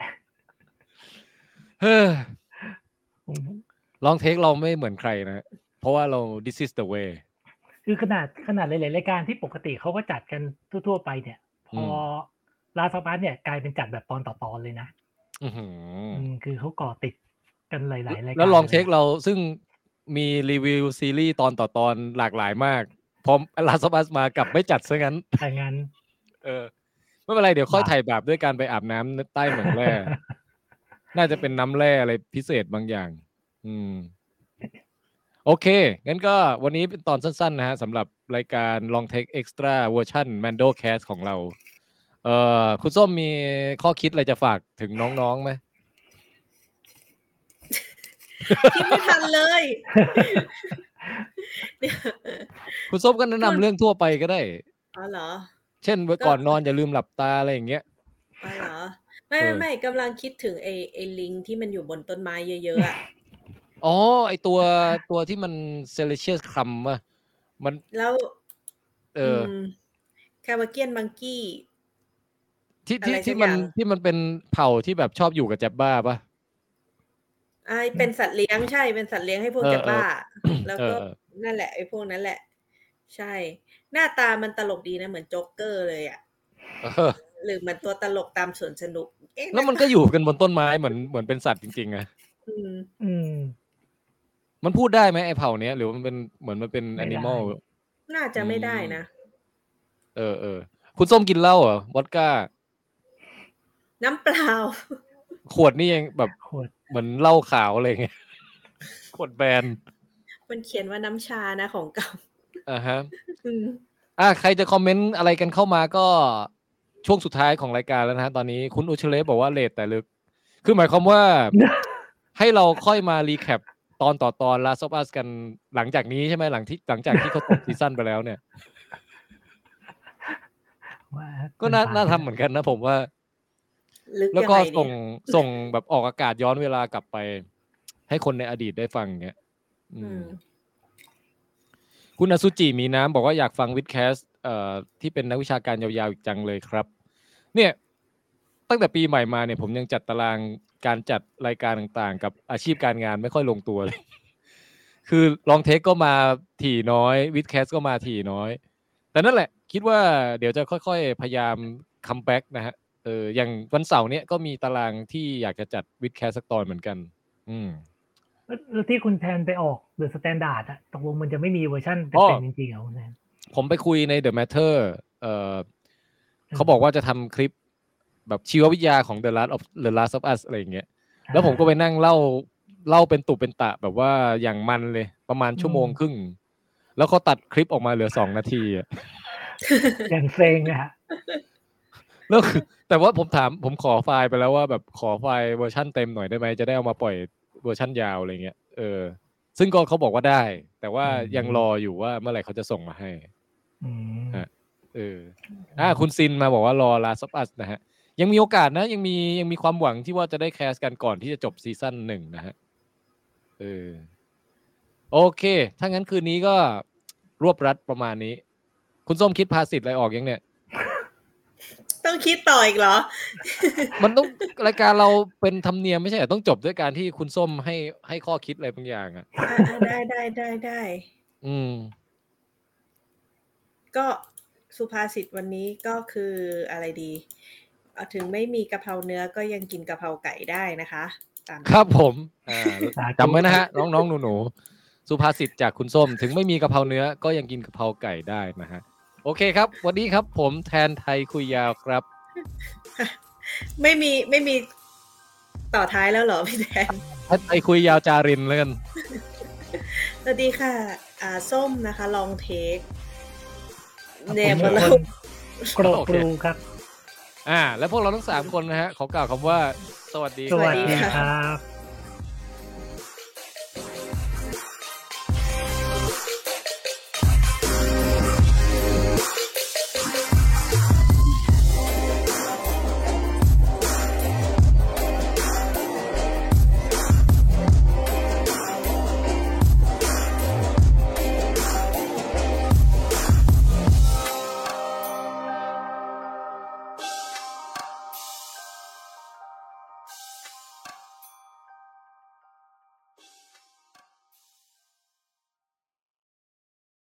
เฮ้อผม Long Take เราไม่เหมือนใครนะ เพราะว่าเรา this is the way คือขนาดขนาดหลายๆรายการที่ปกติเขาก็จัดกันทั่ว ๆ ไปเนี่ย พอ Last of Us เนี่ยกลายเป็นจัดแบบตอนต่อตอนเลยนะอื้อหืออืคือเขาเกาะติดกันหลายๆรายการแล้ว Long Takeเราซึ่งมีรีวิวซีรีส์ตอนต่อตอนหลากหลายมากพอ Last of Us มากลับไม่จัดซะงั้นแต่งั้น เออไม่เป็นไรเดี๋ยวค่อยว่าไถ่บาปด้วยการไปอาบน้ำใต้เหมืองแร่ น่าจะเป็นน้ำแร่อะไรพิเศษบางอย่าง อืม โอเค งั้นก็วันนี้เป็นตอนสั้นๆ นะฮะสำหรับรายการ Long Take Extra เวอร์ชัน Mando Cast ของเรา เอ่อ คุณส้มมีข้อคิดอะไรจะฝากถึงน้องๆไหมคิดไม่ทันเลย คุณส้มก็แนะนำเรื่องทั่วไปก็ได้ อ๋อเหรอ เช่นก่อนนอนอย่าลืมหลับตาอะไรอย่างเงี้ยอ๋อเหรอไม่เอไม่อไม่กำลังคิดถึงไอ้ไอ้ลิงที่มันอยู่บนต้นไม้เยอะๆอะอ๋อไอตัวตัวที่มันเซเลเชียสคัมอะมันแล้วเอออคาวาเกียนมังกี้ที่ที่อะไรสักที่มันอย่างที่มันเป็นเผ่าที่แบบชอบอยู่กับแจ็บบ้าปะไอ้เป็นสัตว์เลี้ยงใช่เป็นสัตว์เลี้ยงให้พวกเออแกบ้า แล้วก็เออนั่นแหละไอ้พวกนั้นแหละ ใช่ หน้าตามันตลกดีนะ เหมือนโจ๊กเกอร์เลยอะเออหรือเหมันตัวตลกตามสวนสนุกเอ๊ะแล้วมันก็อยู่กันบนต้นไม้เหมือนเหมือนเป็นสัตว์จริงๆอะอืมอืมมันพูดได้ไหมไอเผ่าเนี้ยหรือว่ามันเป็นเหมือนมันเป็นไม่แอได้นิมอลน่าจะไม่ได้นะ เออเออคุณส้มกินเหล้าเหรอวอดก้า น้ำเปล่า ขวดนี่ยังแบบโคตรเหมือนเหล้าขาวอะไรเงี้ยขวดแบนมันเขียนว่าน้ำชานะของเก่า อ่าฮะอืมอะใครจะคอมเมนต์อะไรกันเข้ามาก็ช่วงสุดท้ายของรายการแล้วนะฮะตอนนี้คุณอุชเลฟบอกว่า late แต่ลึก คือหมายความว่า ให้เราค่อยมา recap ตอนต่อตอน Last of Us กันหลังจากนี้ใช่ไหมหลังที่หลังจากที่เขาจบซีซั่นไปแล้วเนี่ยว่าก็น่ามัน่าไปทำเหมือนกันนะผมว่าลึกแล้วยังก็ไงส่งเนี่ยส่งแบบออกอากาศย้อนเวลากลับไป ให้คนในอดีตได้ฟังเงี้ยอือืมม คุณอสุจิมีน้ำบอกว่าอยากฟังวิดแคสเอ่อที่เป็นนักวิชาการยาวๆอีกจังเลยครับ เนี่ยตั้งแต่ปีใหม่มาเนี่ยผมยังจัดตารางการจัดรายการต่างๆ กับอาชีพการงานไม่ค่อยลงตัวเลย คือลองเทคก็มาถี่น้อยวิดแคสก็มาถี่น้อย แต่นั่นแหละ คิดว่าเดี๋ยวจะค่อยๆ พยายาม comeback นะฮะเอออย่างวันเสาร์เนี้ยก็มีตารางที่อยากจะจัด vidcast สักตอนเหมือนกัน อืมแล้วที่คุณแทนไปออก The Standard อะตกลงมันจะไม่มีเวอร์ชันอ๋อเต็มๆจริงๆเหรอคุณแทนผมไปคุยใน The Matter เอ่อเขาบอกว่าจะทำคลิปแบบชีววิทยาของ The Last of The Last of Us อะไรอย่างเงี้ย แล้วผมก็ไปนั่งเล่าเล่าเป็นตุเป็นตะแบบว่าอย่างมันเลยประมาณชั่วโมงครึ่ง แล้วเขาตัดคลิปออกมาเหลือสองนาทีอะอย่างเซ็งอะฮะแล้วคือแต่ว่าผมถามผมขอไฟล์ไปแล้วว่าแบบขอไฟล์เวอร์ชั่นเต็มหน่อยได้ไหมจะได้เอามาปล่อยเวอร์ชั่นยาวอะไรเงี้ยเออ ซึ่งก็เขาบอกว่าได้ แต่ว่ายังรออยู่ว่าเมื่อไหร่เขาจะส่งมาให้อืมฮะเอออ่าคุณซินมาบอกว่ารอ Last of Us นะฮะ ยังมีโอกาสนะ ยังมียังมีความหวังที่ว่าจะได้ cast กันก่อนที่จะจบซีซั่นหนึ่งนะฮะเออโอเค ถ้างั้นคืนนี้ก็รวบรัดประมาณนี้ คุณส้มคิดภาษิตอะไรออกยังเนี่ย ต้องคิดต่ออีกเหรอ มันต้องรายการเราเป็นธรรมเนียมไม่ใช่เหรอต้องจบด้วยการที่คุณส้มให้ให้ข้อคิดอะไรบางอย่างอะอ่าได้ได้ได้ได้อืม ก็สุภาษิตวันนี้ก็คืออะไรดีเอาถึงไม่มีกะเพราเนื้อก็ยังกินกะเพราไก่ได้นะคะตามครับผมอ่าสาธุจำไว้นะฮะ น้องๆหนูๆสุภาษิตจากคุณส้ม ถึงไม่มีกะเพราเนื้อก็ยังกินกะเพราไก่ได้นะฮะ โอเคครับ วันนี้ครับผมแทนไทยคุยยาวครับ ไม่มีไม่มีต่อท้ายแล้วเหรอพี่แทนแทนไทยคุยยาวจารินแล้วกันสวัสดีค่ะ อ่าส้มนะคะ ลองเทคครับเนผมมาคแล้นวโกรโอเคกรูครับ อ่า และพวกเราทั้งสามคนนะฮะขอกล่าวคำว่า สวัสดีสวัสสวัสดีดีค่ะครับ